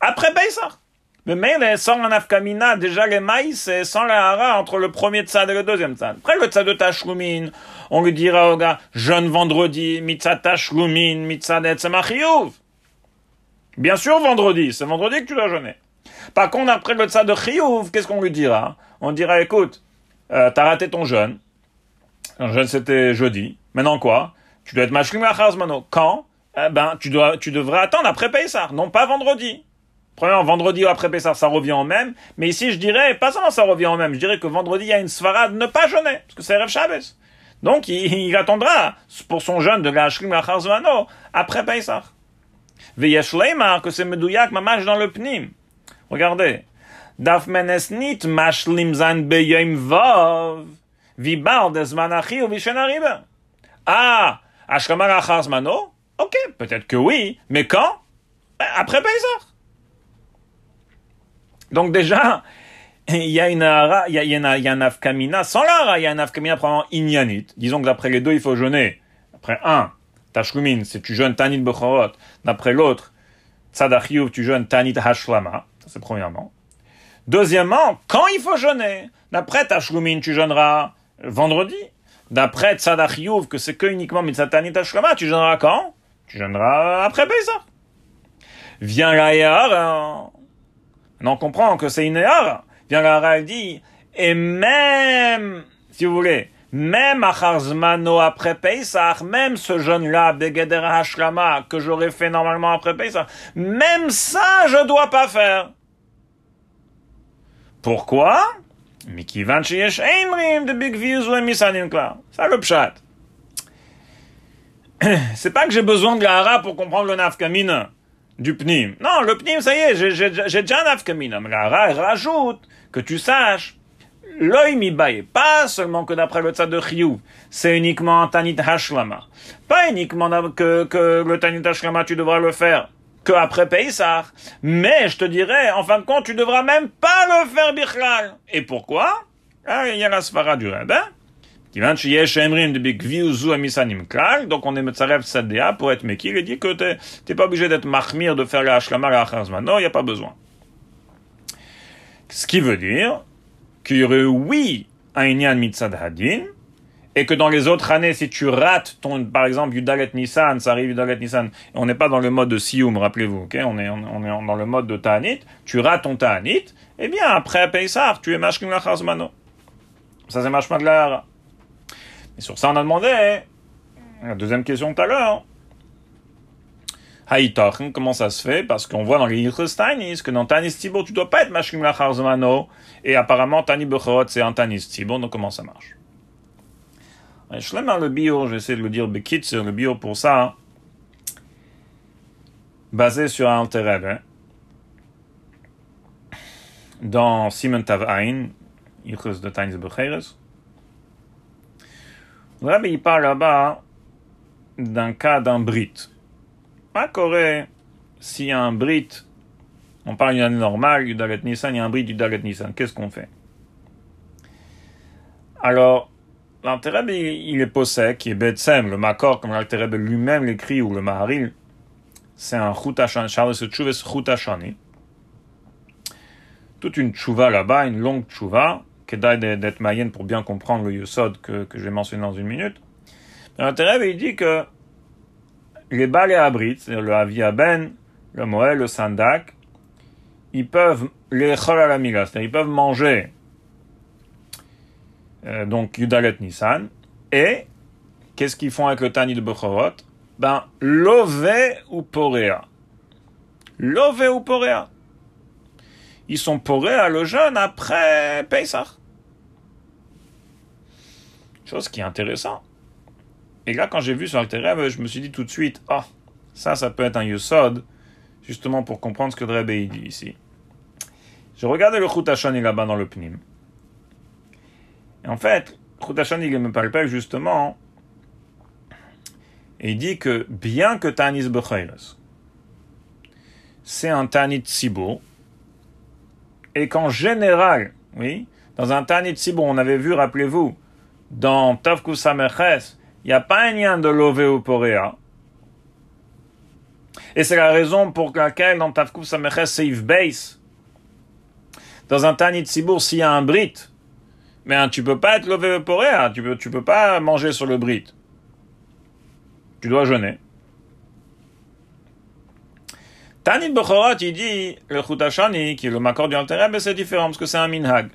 Après Pesach. Mais mais sans un afkamina, déjà les maïs, c'est sans la hara entre le premier tzad et le deuxième tzad. Après le tzad de tashlumin, on lui dira au gars, jeune vendredi, mitzad tashlumin, mitzad etzemachiyuv. Bien sûr vendredi, c'est vendredi que tu dois jeûner. Par contre, après le tzad de chiyuv, qu'est-ce qu'on lui dira? On dira, écoute, euh, t'as raté ton jeûne. Un jeûne c'était jeudi. Maintenant quoi? Tu dois être mashlim mano. Quand? Eh ben, tu, dois, tu devrais attendre après Pessah, non pas vendredi. Premièrement, vendredi ou après Pessah, ça revient au même. Mais ici, je dirais, pas seulement ça revient au même, je dirais que vendredi, il y a une svarade ne pas jeûner, parce que c'est Rev Shabbos. Donc, il, attendra pour son jeûne de Hashlim Mano après Pessah. Veyesh Leimar, que c'est Medouyak, mamash dans le Pnim. Regardez. Daf menesnit mashlim zan beyem vav. Vibar desmanachi ou vishenariba. Ah, Ashkamar Achazmano Ok, peut-être que oui, mais quand? Après Pesach. Donc déjà, il y a une il y a, il y a, y a un afkamina, sans l'ara, il y a un afkamina probablement inyanit. Disons que d'après les deux, il faut jeûner. Après un, tashlumin, c'est tu jeûnes tanit bechorot. D'après l'autre, tzadachiyuv, tu jeûnes tanit hashlama. Ça c'est premièrement. Deuxièmement, quand il faut jeûner? D'après tashlumin, tu jeûneras vendredi. D'après Tzadach que c'est que uniquement Mitzatanit Ashlama, tu jeûneras quand? Tu jeûneras après Pesach. Vient la Yahara. on comprend que c'est une Yahara. Vient la Yahara, elle dit, et même, si vous voulez, même Acharzmano après Pesach, même ce jeûne-là, Begeder Hashlama, que j'aurais fait normalement après Pesach, même ça, je dois pas faire. Pourquoi? מכיוון שיש de big views ou misanim klar. Ça le pshat. C'est pas que j'ai besoin de la hara pour comprendre le nafkamina du pnim. Non, le pnim, ça y est, j'ai déjà un nafkamina. Mais la hara rajoute que tu saches l'œil mi pas seulement que d'après le tzad de Chiyuv, c'est uniquement un tanit hashlama. Pas uniquement que, que le tanit hashlama, tu devras le faire que après Pesach. Mais je te dirais, en fin de compte, tu devras même pas le faire bichlal. Et pourquoi? Ah, Il y a la svara du rabbin. Donc on est metzarev sadea pour être mekil il dit que t'es pas obligé d'être mahmir de faire la hashlama la Non, il n'y a pas besoin. Ce qui veut dire qu'il y aurait oui un inyan mitzad hadin, et que dans les autres années, si tu rates ton, par exemple, Yudalet Nissan, ça arrive Yudalet Nissan, on n'est pas dans le mode de Sioum, rappelez-vous, ok? On, est, on, est dans le mode de Ta'anit, tu rates ton Ta'anit, eh bien, après Peisar, tu es Mashkim Lachazmano. Ça, c'est Mashma de l'Ara. Et sur ça, on a demandé, la deuxième question tout à l'heure, Haïtochen, comment ça se fait? Parce qu'on voit dans les Tanis que dans Tanis Tibor, tu dois pas être Mashkim Lachar Zmano, et apparemment Tani Bechorot, c'est un Tanis Tibor, donc comment ça marche? Shlema le bio, j'essaie de le dire Bekitzer, le bio pour ça, basé sur un Altereb, hein. dans Simon Tav Ein, de Tanis Becheres, le rabbi il parle là-bas d'un cas d'un Brit. À Corée, a un Brit, on parle d'une année normale, du Dalet Nissan, il y a un Brit du Dalet Nissan, qu'est-ce qu'on fait? Alors, l'Altereb, il est possède, qui est Betsem, le Makor, comme l'Altereb lui-même l'écrit, ou le Maharil, c'est un Chutashani, Charles Chouves Chutashani. Toute une tchouva là-bas, une longue tchouva, qui est d'être mayenne pour bien comprendre le Yusod que, que je vais mentionner dans une minute. L'Altereb, il dit que les balais abrit, c'est-à-dire le aviaben, le moël, le sandak, ils peuvent les cest ils peuvent manger euh, donc Yudalet Nissan, et qu'est-ce qu'ils font avec le Tani de Bechorot Ben, lové ou poréa. Lové ou poréa. Ils sont poréa le jeûne après Pesach. Chose qui est intéressant. Et là, quand j'ai vu sur Altereb, je me suis dit tout de suite, ah, ça, ça peut être un Yusod, justement pour comprendre ce que Drebe dit ici. Je regardais le Chutashani là-bas dans le Pnim. Et en fait, Chutashani, il me parle pas justement, et il dit que bien que Tanis Bechayres, c'est un Tanit Sibo, et qu'en général, oui, dans un Tanit Sibo, on avait vu, rappelez-vous, dans Tavkus Samerches, il n'y a pas un lien de lové poréa. Et c'est la raison pour laquelle dans Tavkuf Sameches c'est base. Dans un Tanit Sibour, s'il y a un brit, mais hein, tu peux pas être lové ou poréa, tu peux, tu peux pas manger sur le brit. Tu dois jeûner. Tanit Bechorot, il dit, le Chutashani, qui est le Makor du Altereb, c'est différent parce que c'est un minhag.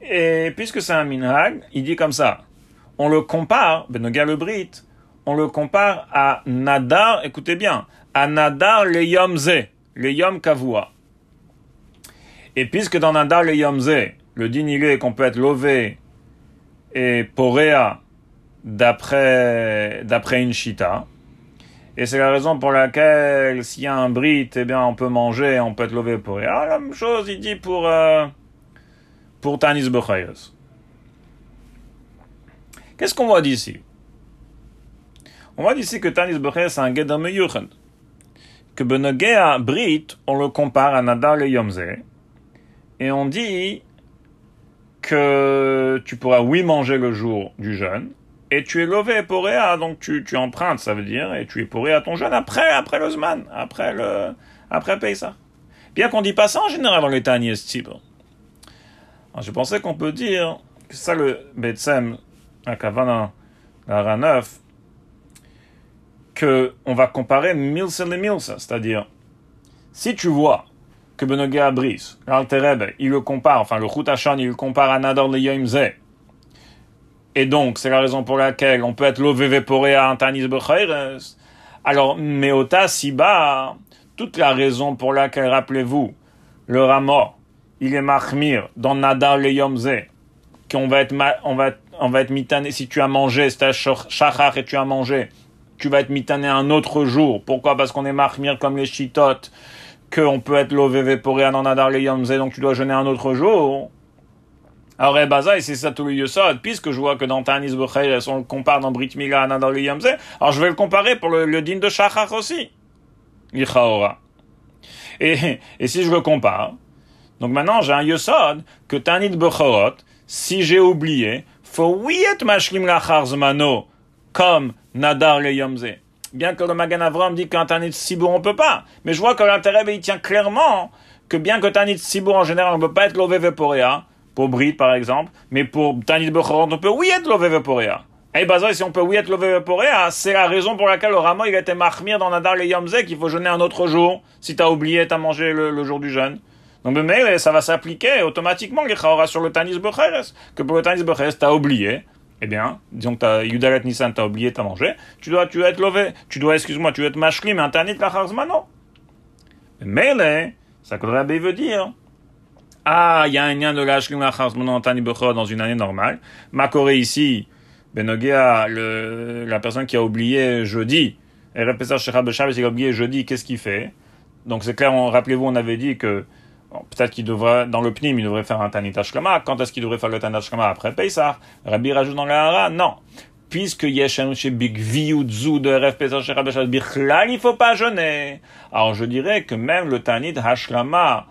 Et puisque c'est un minhag, il dit comme ça on le compare, Benoga le Brit, on le compare à Nadar, écoutez bien, à Nadar le Yom Ze, le Yom Kavua. Et puisque dans Nadar le Yom Ze, le dinilé qu'on peut être lové et poréa d'après, d'après une chita, et c'est la raison pour laquelle, s'il y a un brit, eh bien, on peut manger, on peut être lové poréa. La même chose, il dit pour, euh, pour Tanis Bechayos. Qu'est-ce qu'on voit d'ici? On voit d'ici que Tanis Becher, c'est un Gedam Yuchend. Que Benogea Brit, on le compare à Nadar le Yomze. Et on dit que tu pourras, oui, manger le jour du jeûne. Et tu es levé pour Réa, donc tu, tu empruntes, ça veut dire, et tu es pour à ton jeûne après, après le Zman, après le, après Paysa. Bien qu'on dit pas ça en général dans les Tanies Alors je pensais qu'on peut dire que ça le Betsem à Kavana, la 9, que on va comparer Milsa et Milsa, c'est-à-dire, si tu vois que Benoga l'Altereb, il le compare, enfin le Chutachan, il le compare à Nador le Yoimze, et donc, c'est la raison pour laquelle on peut être l'OVV à Antanis Bechayres. Alors, Meota Siba, toute la raison pour laquelle, rappelez-vous, le Ramor, il est Mahmir dans Nadar le Yomze, qu'on va être, on va, on va être mitané, si tu as mangé, c'est shachar et tu as mangé, tu vas être mitané un autre jour. Pourquoi? Parce qu'on est marmir comme les chitotes, qu'on peut être lové pour en donc tu dois jeûner un autre jour. Alors, eh, et c'est ça tout le yosod, puisque je vois que dans Tanis Bechayres, on le compare dans Brit Mila à alors je vais le comparer pour le, le de shachar aussi. Et, et si je le compare, donc maintenant j'ai un yosod que Tanit Bechorot, si j'ai oublié, faut oui être mashlim lachar zmano, comme nadar le yomze. Bien que le Magan Avram dit qu'un tanit sibour on peut pas. Mais je vois que l'intérêt, il tient clairement que bien que tanit sibour en général on peut pas être lové veporea, pour Brit par exemple, mais pour tanit bechorot on peut oui être lové veporea. Et bah si on peut oui être lové c'est la raison pour laquelle le Ramo il a été marmir dans nadar le yomze qu'il faut jeûner un autre jour si t'as oublié t'as mangé le, le jour du jeûne. Donc, mais ça va s'appliquer automatiquement, les sur le Tanis Becheres. Que pour le Tanis Becheres, t'as oublié. Eh bien, disons que t'as Yudalet Nissan, t'as oublié, t'as mangé, tu dois, tu dois être lové, tu dois, excuse-moi, tu dois être un tanit la charzmano. Mais là, ça que le rabbi veut dire. Ah, il y a un lien de la charzmano en tani dans une année normale. Ma Corée ici, Benogia, le, la personne qui a oublié jeudi, il a oublié jeudi, qu'est-ce qu'il fait? Donc c'est clair, rappelez-vous, on avait dit que Peut-être qu'il devrait, dans le PNIM, il devrait faire un Tanit Ashkama. Quand est-ce qu'il devrait faire le Tanit Ashkama après Pesach Rabbi rajoute dans la Non. Puisque Yeshem chez Big de RF Pesach chez Rabbi Bichlal, il faut pas jeûner. Alors je dirais que même le Tanit Hashkama,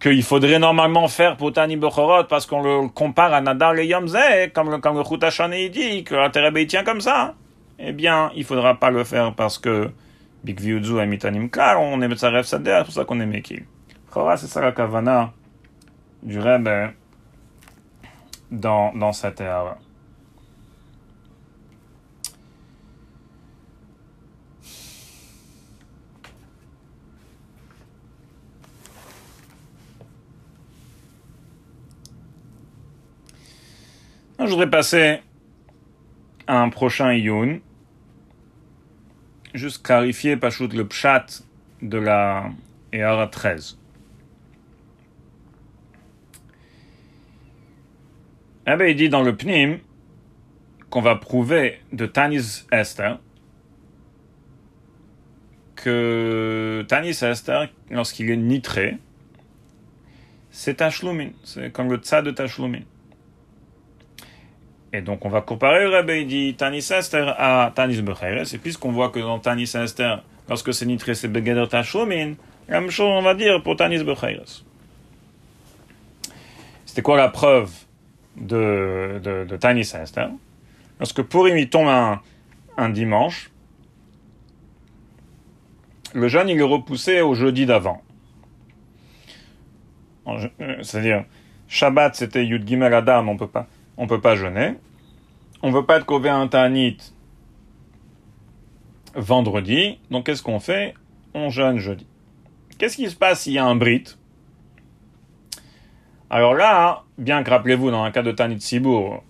qu'il faudrait normalement faire pour Tani Bechorot, parce qu'on le compare à Nadar et Yom comme le, comme le dit, que la tient comme ça, eh bien, il faudra pas le faire parce que Big a mis Tanim Klar, on est Metzarev Sadeh, c'est pour ça qu'on est Mekil. C'est ça la kavana du Rebbe dans, dans cette ère. Je voudrais passer à un prochain Iyun. Juste clarifier, pas le pshat de la Eara 13. Eh bien, il dit dans le Pnim qu'on va prouver de Tanis Esther que Tanis Esther, lorsqu'il est nitré, c'est Tashlumin. C'est comme le tsa de Tashlumin. Et donc, on va comparer le Rebbe, il dit Tanis Esther à Tanis Becheres. Et puisqu'on voit que dans Tanis Esther, lorsque c'est nitré, c'est Begeder Tashlumin, la même chose, on va dire pour Tanis Becheres. C'était quoi la preuve de, de, de Tiny Sister, lorsque Purim il tombe un, un dimanche, le jeûne il est repoussé au jeudi d'avant. Euh, c'est-à-dire, Shabbat c'était Yud Gimel Adam, on peut pas, on peut pas jeûner. On veut pas être cové un Tanit vendredi, donc qu'est-ce qu'on fait? On jeûne jeudi. Qu'est-ce qui se passe s'il y a un Brit? Alors là, bien que rappelez-vous, dans un cas de Tanit Sibour,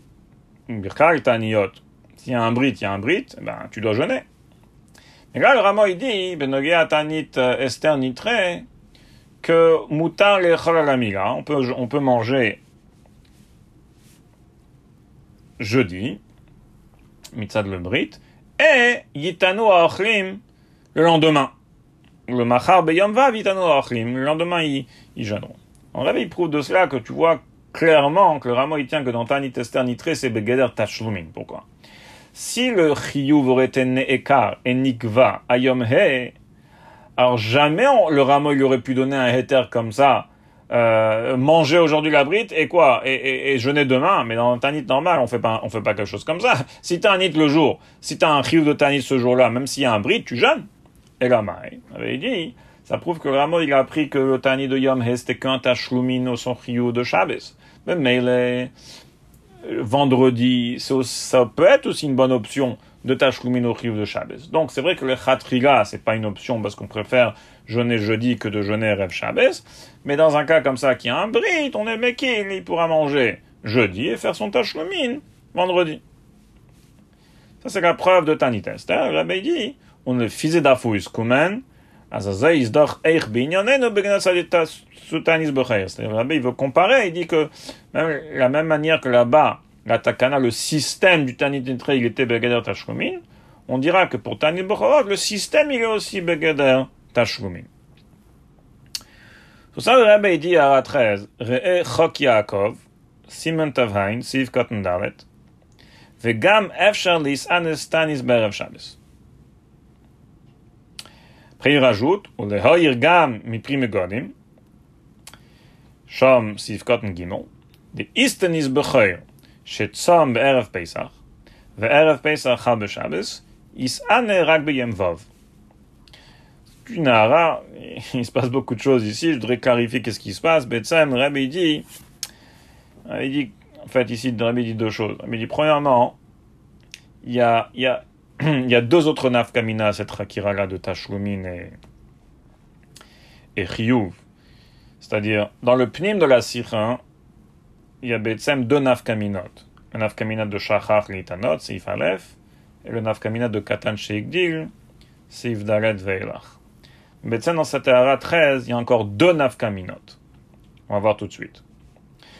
Birkal Taniyot, s'il y a un brit, il y a un brit, eh ben, tu dois jeûner. Et là, le Ramo, il dit, Benogea Tanit Esther que Moutar le on peut, on peut manger jeudi, mitzad le brit, et Yitano Achlim le lendemain. Le Machar Beyom Vav Yitano Achlim, le lendemain, ils, ils jeûneront. En réveil, il prouve de cela que tu vois clairement que le rameau il tient que dans Tani Tester Nitré, c'est Begeder Tashlumin. Pourquoi? Si le Chiyuv aurait été Ne'ekar et Nikva Ayom He, alors jamais le rameau il aurait pu donner un heter comme ça, euh, manger aujourd'hui la brite et quoi? Et, jeûner demain mais dans tanit normal on fait pas on fait pas quelque chose comme ça. Si t'as un nit le jour si t'as un chiyuv de tanit ce jour-là même s'il y a un brite tu jeûnes. Et là maï avait dit ça prouve que vraiment il a appris que le Tani de Yom He c'était qu'un tachloumin au son de Shabbos. Mais les vendredi, ça peut être aussi une bonne option de tachloumin au de Shabbos. Donc c'est vrai que le Khatriga, c'est pas une option parce qu'on préfère jeûner jeudi que de jeûner Rêve Shabbos. Mais dans un cas comme ça, qui a un brit, on est mekil, il pourra manger jeudi et faire son tachloumin vendredi. Ça c'est la preuve de Tani Tester. Le dit, on le faisait d'afouis kumen, il veut comparer, il dit que même, la même manière que là-bas, la le système du Tanit il était Begader Tashkumin, on dira que pour le système il est aussi Begader Tashkumin. Ça, le Rabbi dit à 13, Re'e Chok Yaakov, Tavhain, Siv. Après, il rajoute, ou le hoïr gam mi prime godim, shom sifkoten gimel, de isten is bechoir, shetzom be'erev Pesach, ve'erev Pesach chal be'Shabbos, is ane rak be'yem vov. Une il se passe beaucoup de choses ici, je voudrais clarifier qu'est-ce qui se passe. Betsem, Rabbi dit, il dit, en fait, ici, Rabbi dit deux choses. Il dit, premièrement, il y a, il y a il y a deux autres nafkamina à cette rakira-là de Tashlumin et, et Chiyuv. C'est-à-dire, dans le pnim de la Sikha, il y a Betsem deux nafkaminot. le nafkamina de Shachar Litanot, Seif Aleph, et le nafkamina de Katan Sheikdil, Seif Dalet Veilach. Mais dans cette Théara 13, il y a encore deux nafkaminot. On va voir tout de suite.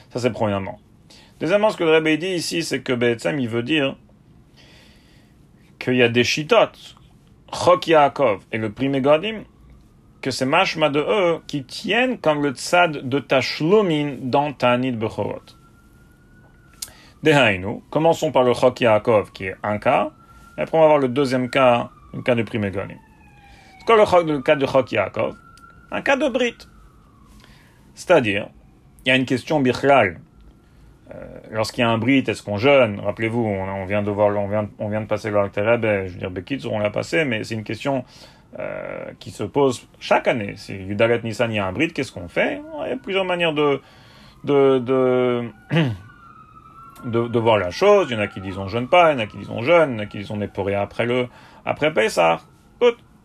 Ça, c'est premièrement. Deuxièmement, ce que le Rebbe dit ici, c'est que Be'etzem, il veut dire qu'il y a des shitotes, Chok Yaakov et le prime Godim, que c'est mashma de eux qui tiennent comme le tzad de Tashlumin dans Tanit Bechorot. Dehainu, commençons par le Chok Yaakov, qui est un cas, et après on va voir le deuxième cas, le cas de prime Godim. C'est quoi le, le, cas de Chok Yaakov? Un cas de Brit. C'est-à-dire, il y a une question bichlal. Euh, Lorsqu'il y a un Brit, est-ce qu'on jeûne? Rappelez-vous, on, vient de voir, on vient, on vient de passer le je veux dire, Bekitz, on l'a passé, mais c'est une question euh, qui se pose chaque année. Si Yudalet Nissan, il y a un Brit, qu'est-ce qu'on fait? Il y a plusieurs manières de, de, de, de, voir la chose. Il y en a qui disent on jeûne pas, il y en a qui disent on jeûne, il y en a qui disent on est pourri après le, après Pessah.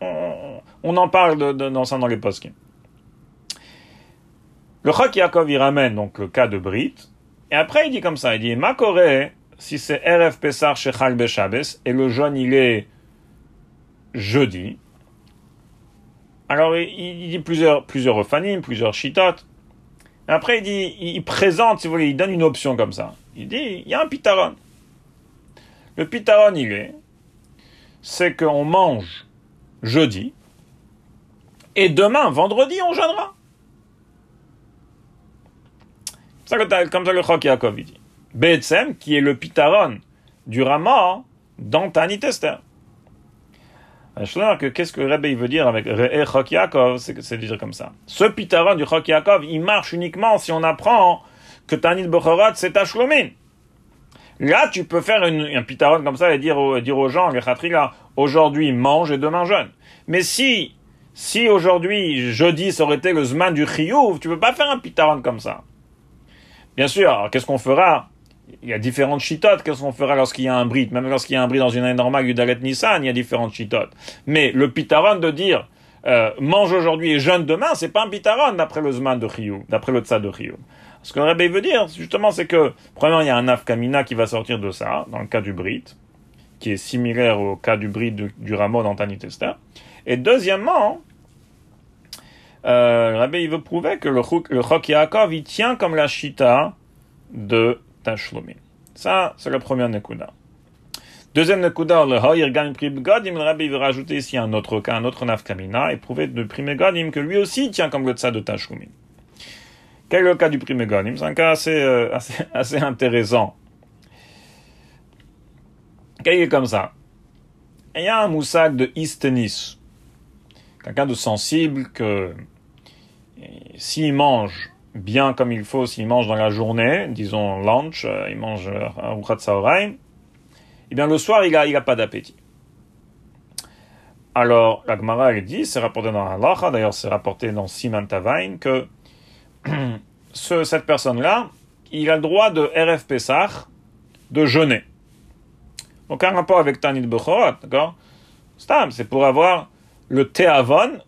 On, on, en parle de, dans ça dans les postes. Le Chok Yaakov, il ramène donc le cas de Brit, et après il dit comme ça, il dit, Makore, si c'est RF Pessar Shechal Beshabes, et le jeûne il est jeudi, alors il, il dit plusieurs, plusieurs refanim, plusieurs shitotes, et après il dit, il, présente, si vous voulez, il donne une option comme ça. Il dit, il y a un pitaron. Le pitaron il est, c'est qu'on mange jeudi, et demain, vendredi, on jeûnera. Comme ça le Chok Yaakov dit. Be'etzem, qui est le pitaron du Rama dans Tani Tester. que qu'est-ce que Rebbe veut dire avec Re'e Chok Yaakov, c'est dire comme ça. Ce pitaron du Chok Yaakov, il marche uniquement si on apprend que Tanit Bechorot, c'est Ashlomin. Là, tu peux faire un pitaron comme ça et dire, aux, dire aux gens, aujourd'hui mange et demain jeûne. Mais si, si aujourd'hui, jeudi, ça aurait été le Zman du Chiyuv, tu peux pas faire un pitaron comme ça. Bien sûr, qu'est-ce qu'on fera? Il y a différentes chitotes. Qu'est-ce qu'on fera lorsqu'il y a un brit Même lorsqu'il y a un brit dans une année normale, Yudalet Nissan, il y a différentes chitotes. Mais le pitaron de dire euh, mange aujourd'hui et jeûne demain, c'est pas un pitaron d'après le Zman de Chiyuv, d'après le Tsa de Chiyuv. Ce que le Rebbe veut dire, justement, c'est que, premièrement, il y a un afkamina qui va sortir de ça, dans le cas du Brit, qui est similaire au cas du Brit du, du Rameau dans. Et deuxièmement, euh, Rabbi, veut prouver que le, Chok Yaakov, il tient comme la Shita de Ça, c'est le premier Nekuda. Deuxième Nekuda, le Hoyer Gam Godim, le Rabbi veut rajouter ici un autre cas, un autre Nafkamina, et prouver de Prime Godim que lui aussi tient comme le Tsa de Tashlumin. Quel est le cas du Prime Godim C'est un cas assez, euh, assez, intéressant. Quel est comme ça? Il y a un moussak de Istenis, quelqu'un de sensible que s'il mange bien comme il faut, s'il mange dans la journée, disons lunch, euh, il mange un Ruchat Saoraim, eh bien le soir, il n'a il a pas d'appétit. Alors, la Gemara, dit, c'est rapporté dans Halacha, d'ailleurs c'est rapporté dans Siman Tavain, que ce, cette personne-là, il a le droit de RF Pesach, de jeûner. Aucun rapport avec Tanit Bechorot, d'accord? C'est pour avoir le Théavon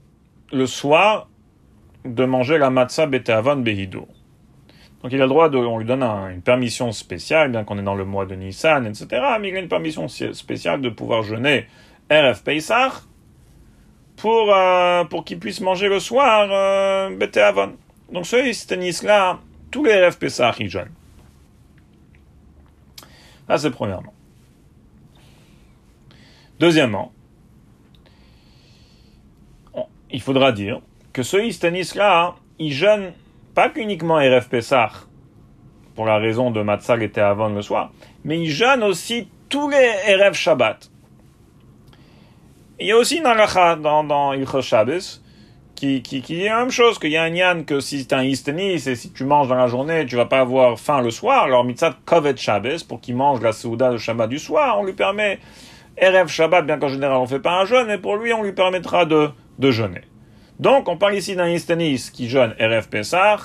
le soir de manger la matzah beteavon behido. Donc il a le droit on lui donne une permission spéciale, bien qu'on est dans le mois de Nissan, etc. Mais il a une permission spéciale de pouvoir jeûner RF Pesach pour, euh, pour qu'il puisse manger le soir euh. Donc ce Istanis-là, tous les RF Pesach, ils jeûnent. Là, c'est premièrement. Deuxièmement, il faudra dire que ce Istanis-là, il jeûne pas qu'uniquement RF Pessah, pour la raison de Matzah était avant le soir, mais il jeûne aussi tous les RF Shabbat. Il y a aussi dans la dans, dans Ilchot Shabbos, qui, qui, qui dit la même chose, qu'il y a un yan que si c'est un istanis et si tu manges dans la journée, tu vas pas avoir faim le soir, alors mitzat kovet Shabbos, pour qu'il mange la souda de Shabbat du soir, on lui permet RF Shabbat, bien qu'en général on fait pas un jeûne, et pour lui on lui permettra de, de jeûner. Donc, on parle ici d'un Istanis qui jeûne RF Pessah,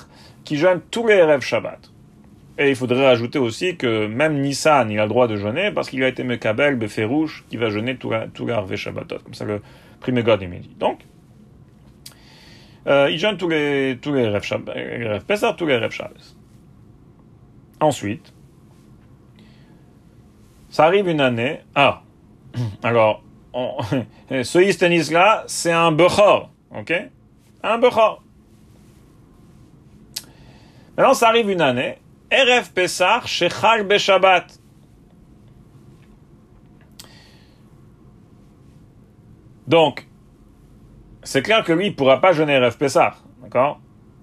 qui jeûne tous les RF Shabbat. Et il faudrait rajouter aussi que même Nissan, il a le droit de jeûner parce qu'il a été Mekabel, Beferouche, qui va jeûner tout les RF Shabbatot. Comme ça, le premier God, il dit. Donc, euh, il jeûne tous les, tous les RF, Pessah, tous les RF Shabbat. Ensuite, ça arrive une année. Ah, alors, ce Istanis-là, c'est un Bechor, ok? Un Bechor. Maintenant, ça arrive une année. RF Pesach, Shechal Beshabbat. Donc, c'est clair que lui, il ne pourra pas jeûner RF Pesach, d'accord?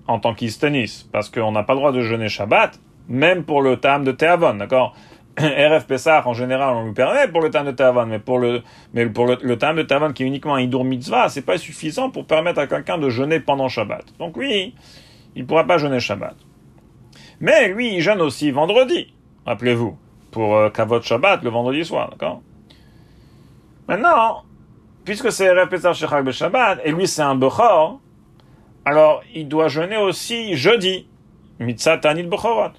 En tant qu'Istanis, parce qu'on n'a pas le droit de jeûner Shabbat, même pour le tam de Théavon, d'accord? RF Pessah, en général, on lui permet pour le tam de Théavon, mais pour le, mais pour le, le de Théavon qui est uniquement un Idur Mitzvah, c'est pas suffisant pour permettre à quelqu'un de jeûner pendant Shabbat. Donc lui, il pourra pas jeûner Shabbat. Mais lui, il jeûne aussi vendredi, rappelez-vous, pour euh, Kavod Shabbat, le vendredi soir, d'accord? Maintenant, puisque c'est RF Pessah Shechak Shabbat, et lui c'est un Bechor, alors il doit jeûner aussi jeudi, Mitzah Tanit Bechorot.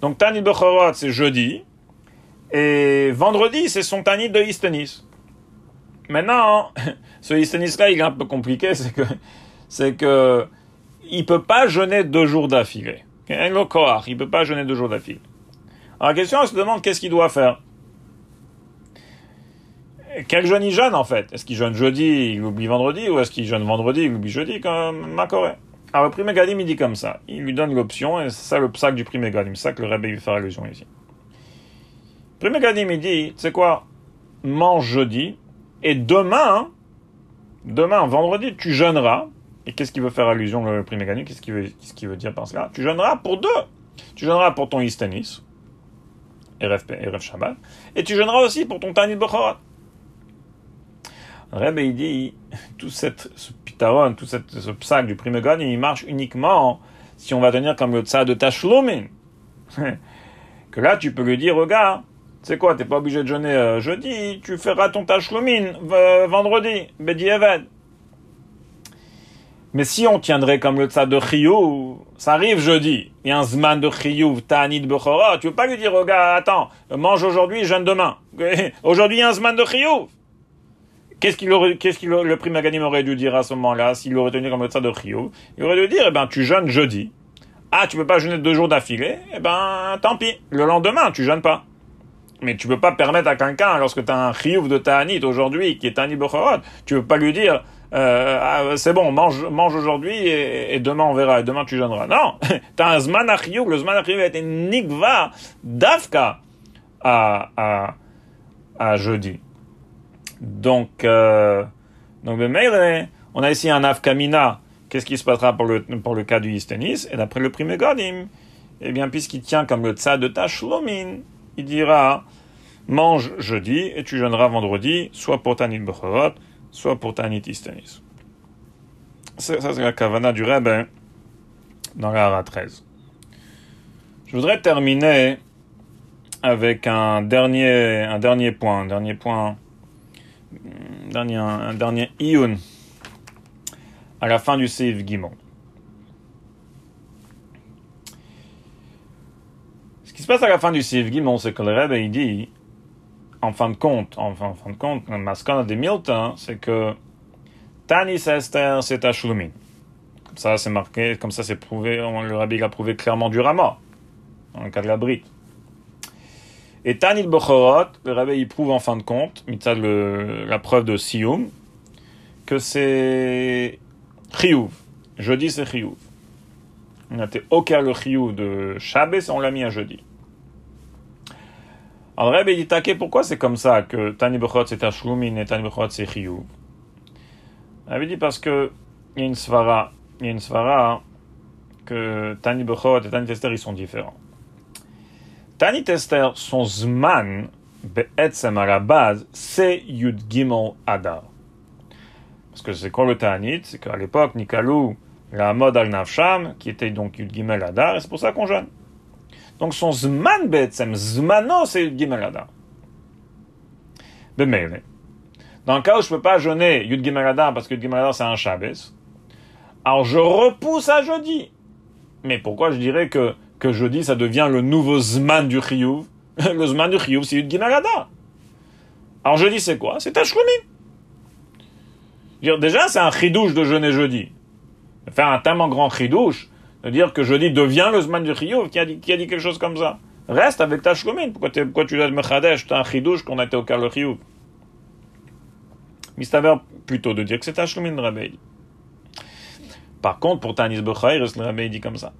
Donc Tanit Bechorot, c'est jeudi. Et vendredi, c'est son Tanit de Istenis. Maintenant, ce Istenis-là, il est un peu compliqué, c'est que, c'est que, il peut pas jeûner deux jours d'affilée. Il peut pas jeûner deux jours d'affilée. Alors la question, on se demande qu'est-ce qu'il doit faire? Quel jeûne il jeûne en fait? Est-ce qu'il jeûne jeudi, il oublie vendredi, ou est-ce qu'il jeûne vendredi, il oublie jeudi, comme Macoré alors le Megadim, il dit comme ça. Il lui donne l'option, et c'est ça le psaque du prix Megadim. C'est ça que le Rebbe veut faire allusion ici. Prix Megadim, il dit, c'est quoi? Mange jeudi, et demain, demain, vendredi, tu jeûneras. Et qu'est-ce qu'il veut faire allusion, le Megadim Qu'est-ce qu'il veut, veut dire par cela? Tu jeûneras pour deux. Tu jeûneras pour ton Istanis, RF, RF Shabbat, et tu jeûneras aussi pour ton Tanit Bechorot. Rebbe, il dit, tout cette, ce pitaron, tout cette, ce psaque du primegon, il marche uniquement si on va tenir comme le tsa de Tashlomin. que là, tu peux lui dire, regarde, c'est quoi, t'es pas obligé de jeûner euh, jeudi, tu feras ton Tashlomin vendredi, Bedi Mais si on tiendrait comme le tsa de Chiyuv, ça arrive jeudi, il y a un zman de Chiyuv, Ta'anit Bechora, tu peux pas lui dire, regarde, attends, mange aujourd'hui, jeûne demain. aujourd'hui, il y a un zman de Chiyuv. Qu'est-ce qu'il aurait, qu'est-ce qu'il le prix Maganim aurait dû dire à ce moment-là, s'il aurait tenu comme le de Rio Il aurait dû dire, eh ben, tu jeûnes jeudi. Ah, tu peux pas jeûner deux jours d'affilée? Eh ben, tant pis. Le lendemain, tu jeûnes pas. Mais tu peux pas permettre à quelqu'un, lorsque tu as un chiyuv de Ta'anit aujourd'hui, qui est Ta'anit Bochorot, tu peux pas lui dire, euh, ah, c'est bon, mange, mange aujourd'hui et, demain on verra, et demain tu jeûneras. Non! t'as un Zman le Zman a été Nikva, Dafka, à, à, à jeudi. Donc, euh, donc on a ici un afkamina. Qu'est-ce qui se passera pour le, pour le cas du Istenis Et d'après le premier Godim, eh bien, puisqu'il tient comme le tsa de Tashlomin, il dira mange jeudi et tu jeûneras vendredi, soit pour Tanit Bechorot, soit pour Tanit Istenis. Ça, c'est la kavana du Rebbe dans la Hara 13. Je voudrais terminer avec un dernier, un dernier point, un dernier point dernier, un dernier Iyun à la fin du Seif Gimon. Ce qui se passe à la fin du Seif Gimon, c'est que le Rebbe il dit, en fin de compte, en fin, de compte, le mascana de Milton, c'est que Tanis Esther, c'est Ashlumin. Comme ça, c'est marqué, comme ça, c'est prouvé, le Rabbi a prouvé clairement du Rama, dans le cas de la. Et Tanit Bochorot, le Rabbi il prouve en fin de compte, le, la preuve de Sioum, que c'est Chiyuv. Jeudi c'est Chiyuv. On a été aucun le Chiyuv de Shabbos, on l'a mis à jeudi. Alors Rabbi dit taqué, pourquoi c'est comme ça que Tanit Bochorot c'est Ashlumin et Tanit Bochorot c'est Chiyuv? Rabbi dit parce que il y a une svara, que Tanit Bochorot et Tanit Esther ils sont différents. Tanit Esther, son Zman, Be'etzem à la c'est Yud Gimel Adar. Parce que c'est quoi le Tanit? C'est qu'à l'époque, Nikalou, la mode al Nafsham, qui était donc Yud Gimel Adar, et c'est pour ça qu'on jeûne. Donc son Zman Be'etzem, Zmano, c'est Yud Gimel Adar. Bemele. Dans le cas où je ne peux pas jeûner Yud Gimel Adar parce que Yud Gimel Adar c'est un Shabbos, alors je repousse à jeudi. Mais pourquoi je dirais que que jeudi, ça devient le nouveau Zman du Chiyuv. le Zman du Chiyuv, c'est une Ginagada. Alors jeudi, c'est quoi? C'est Tashlumin. Déjà, c'est un chidouche de jeûner jeudi. Faire un tellement grand chidouche, de dire que jeudi devient le Zman du Chiyuv, qui a dit, qui a dit quelque chose comme ça reste avec ta shlomin. Pourquoi, pourquoi tu dois me chadesh T'as un chidouche qu'on a été au car le chiyuv. Mistaver plutôt de dire que c'est ta shlomin, le rabbi. Par contre, pour Tanis Bechayres, le rabbi dit comme ça.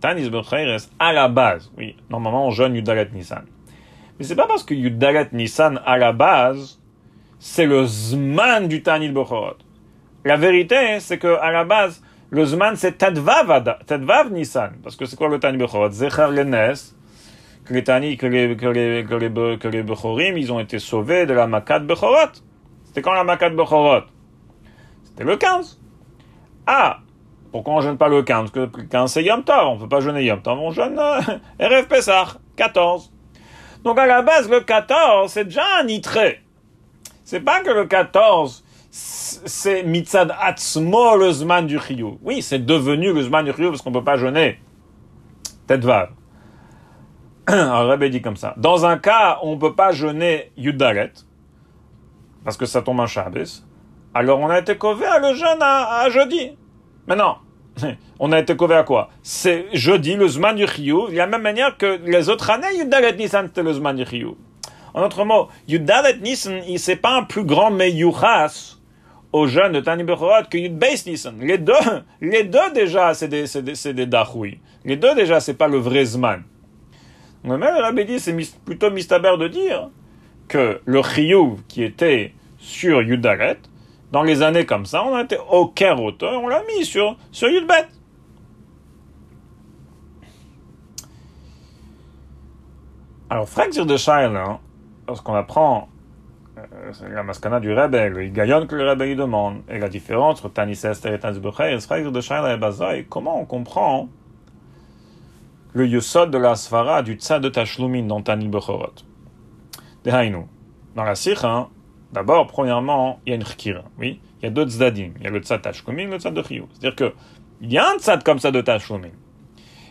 Tanis Bechayres, à la base, oui, normalement on jeûne Yudalet Nissan. Mais c'est pas parce que Yudalet Nissan, à la base, c'est le Zman du Tanis Bechorot. La vérité, c'est que à la base, le Zman, c'est Tadvav, Tadvav Nissan. Parce que c'est quoi le Tani Bechorot Zecher Lenes, que les Tani, que les, que les, que les, que les Bechorim, ils ont été sauvés de la Makat Bechorot. C'était quand la Makat Bechorot C'était le 15. Ah Pourquoi on jeûne pas le 15 Parce que le 15 c'est Yom Tov, on peut pas jeûner Yom Tov, on jeûne euh, RF Pesach, 14. Donc à la base, le 14, c'est déjà un nitré. C'est pas que le 14, c'est mitzad atzmo le zman du chiyuv. Oui, c'est devenu le zman du chiyuv parce qu'on peut pas jeûner. Tête vav. Alors, Rabbi dit comme ça. Dans un cas, on peut pas jeûner Yudalet, parce que ça tombe en Shabbos, alors on a été cové à le jeûne à, jeudi. Mais non. On a été cové à quoi? C'est jeudi, le Zman du Chiyuv, de la même manière que les autres années, Yudalet Nissan, c'était le Zman du Chiyuv. En d'autres mots, Yudalet Nissan, c'est pas un plus grand meyuchas aux jeunes de Tani Bechorot que Yud Beis Nissan. Les deux, les deux déjà, c'est des, c'est des, des dachoui. Les deux déjà, c'est pas le vrai Zman. Mais le Rabbi dit, c'est plutôt mistaber de dire que le Chiyuv qui était sur Yudalet, dans les années comme ça, on a été au auteur, on l'a mis sur, sur Yudbet. Alors, Frank de Shiloh, lorsqu'on apprend euh, la maskana du rebelle, le gaillon que le rebelle lui demande, et la différence entre Tanis Esther et Tanis Becher, de Shaila et Bazaï, comment on comprend le yusod de la svara du tzad de Tashlumin dans Tanis Bechorot? Dans la sikha, d'abord, premièrement, il y a une chkira, oui, il y a deux tzadim, il y a le tzad Tashlumin, le tzad de Chiyou. C'est-à-dire que, il y a un tzad comme ça de Tashlumin.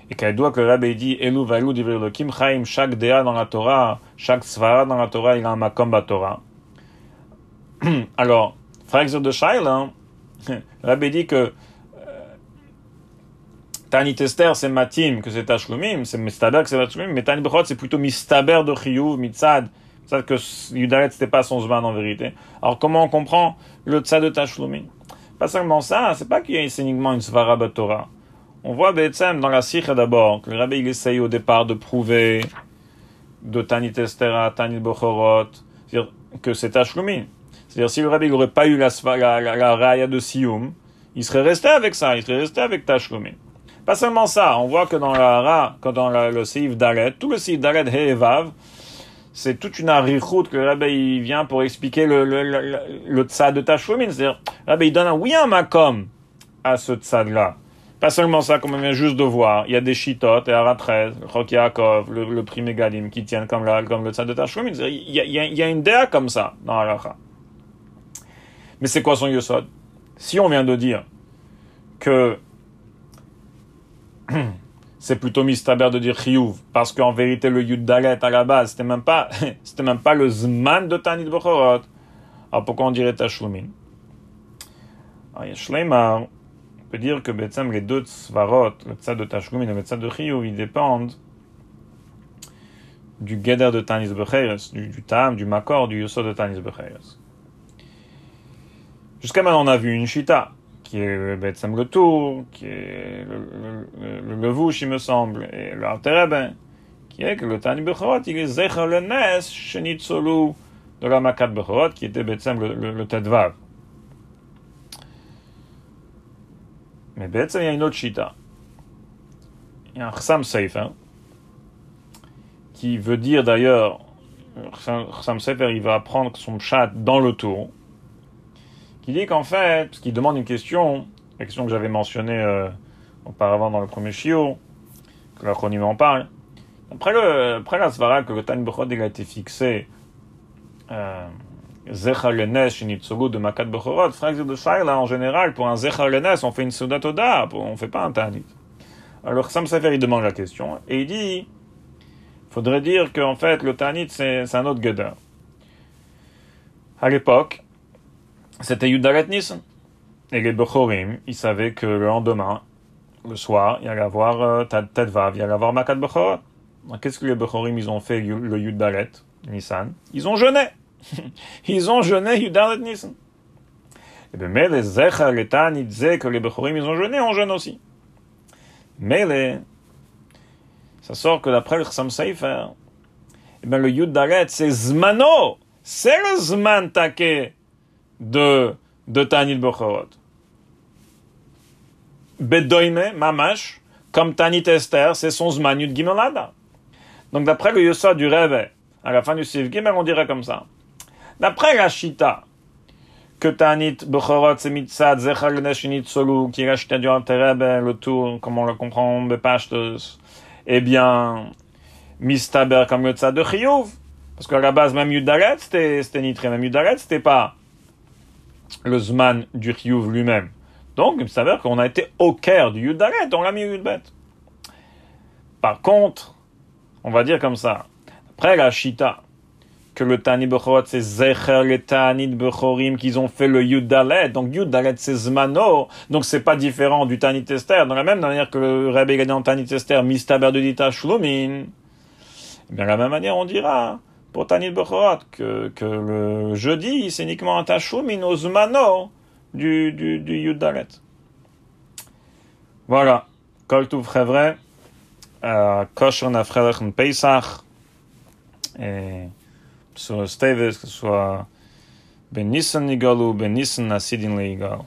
Et qu'elle doit que le rabbi dit, Elu valu divrei chaim, chaque déa dans la Torah, chaque svara dans la Torah, il a un makom Torah. Alors, frère de Shaila, le rabbi dit que euh, Tani Tester, c'est Matim, que c'est Tashlumim, c'est Mistaber que c'est Tashlumim, mais Tani Bechot, c'est plutôt Mistaber de Chiyuv, Mitzad, ça que Yudaret, c'était pas son Zman en vérité. Alors, comment on comprend le Tzad de Tashlumim Pas seulement ça, c'est pas qu'il y a uniquement une Svara Torah. On voit Betsem dans la Sikha d'abord, que le rabbi il essaye au départ de prouver de Tani Testera, Tani Bochorot, que c'est Tashlumim. C'est-à-dire, si le rabbi n'aurait pas eu la, la, la, raya de Sioum, il serait resté avec ça, il serait resté avec Tashlumim. Pas seulement ça, on voit que dans la ra, que dans le Seif Dalet, tout le Seif Dalet Hevav, c'est toute une arichoute que le rabbi vient pour expliquer le, le, le, le de Tashlumim. C'est-à-dire, rabbi il donne un oui un makom à ce tzad-là. Pas seulement ça, comme on vient juste de voir, il y a des chitotes et Ara 13, le le, le prix qui tiennent comme, la, comme le tzad de Tashum. Il a, il, y a, une déa comme ça dans Halacha. Mais c'est quoi son yosod? Si on vient de dire que c'est plutôt mistaber de dire chiyuv, parce qu'en vérité le yud dalet à la base, c'était même pas, c'était même pas le zman de Tanit Bechorot. Alors pourquoi on dirait Tashlumin Alors il y a Shleimar, peut dire que les deux svarot, le tzad de Tashlumin et le tzad de Chiyuv, ils dépendent du Geder de Tanis Becheres, du, du Tam, du Makor, du Yosod de Tanis Becheres. Jusqu'à maintenant, on a vu une Shita, qui est Betsam Gotour, qui est le, le, Levouche, il me semble, et le Altereben, qui est que le Tani Bechorot, il est Zecher le Nes, de la Makat Bechorot, qui était le, le, le Tadvav. Mais Betsam, il y a une autre Shita. Il y a un Chsam Seifer, qui veut dire d'ailleurs, Chsam Seifer, il va apprendre son chat dans le tour, qui dit qu'en fait, qui demande une question, la question que j'avais mentionnée euh, auparavant dans le premier chiot, que l'acronyme en parle. Après, la svara que le Tan Bechod a été fixé, euh, Zechar Lenes, de Makat Bechorot, frère de Shaila, en général, pour un Zechar Lenes, on fait une Sudatoda, on fait pas un Tanit. Alors Sam Sefer, il demande la question, et il dit, faudrait dire qu'en fait, le Tanit, c'est un autre Geder. À l'époque, c'était Yudalet Nisan. Et les Bechorim, ils savaient que le lendemain, le soir, il y allait avoir euh, Tedvav, il y allait avoir Makat Bechorot. Qu'est-ce que les Bechorim, ils ont fait le Yudalet, Nissan? Ils ont jeûné. ils ont jeûné Yudalet Nissan. Et bien, mais les Zechar, les Tani, disaient que les Bechorim, ils ont jeûné, on jeûne aussi. Mais les... ça sort que d'après le Chassam Sefer, et bien, le Yudalet, c'est Zmano. C'est le Zman Take de, de Tanit Bechorot. Bedoime, Mamash, comme Tanit Esther, c'est son Zman Yud Gimelada. Donc, d'après le Yosod du Rebbe, à la fin du Sif Gimel, on dirait comme ça. D'après la Shita, que Tanit Bechorot, c'est Mitzad, Zechar Neshinit Solu, qui est la Shita du le tour, comme on le comprend, Bepashtos, eh bien, Mistaber comme le Tzad de Chiyuv. Parce qu'à la base, même Yudaret, c'était nitré. Même Yudaret, c'était pas le Zman du Chiyuv lui-même. Donc, il s'avère qu'on a été au cœur du Yudaret, on l'a mis au Yudbet. Par contre, on va dire comme ça, après la Shita, que le Tani Bechorot, c'est Zecher le Tani Bechorim qu'ils ont fait le Yudalet. Donc Yudalet, c'est Zmano. Donc c'est pas différent du Tani Tester. Dans la même manière que le Rebbe gagné en Tani Tester, Mistaber de Dita. Eh bien, de la même manière, on dira, pour Tanit Bechorot, que, que le jeudi, c'est uniquement un Tashumin au Zmano du, du, du Yudalet. Voilà. Kol Tuv Chevre, Kosher Nafrelech Pesach, et sur Steves, que ce soit Ben Nissan Nigalu, Ben Nissan Asidin Leigal.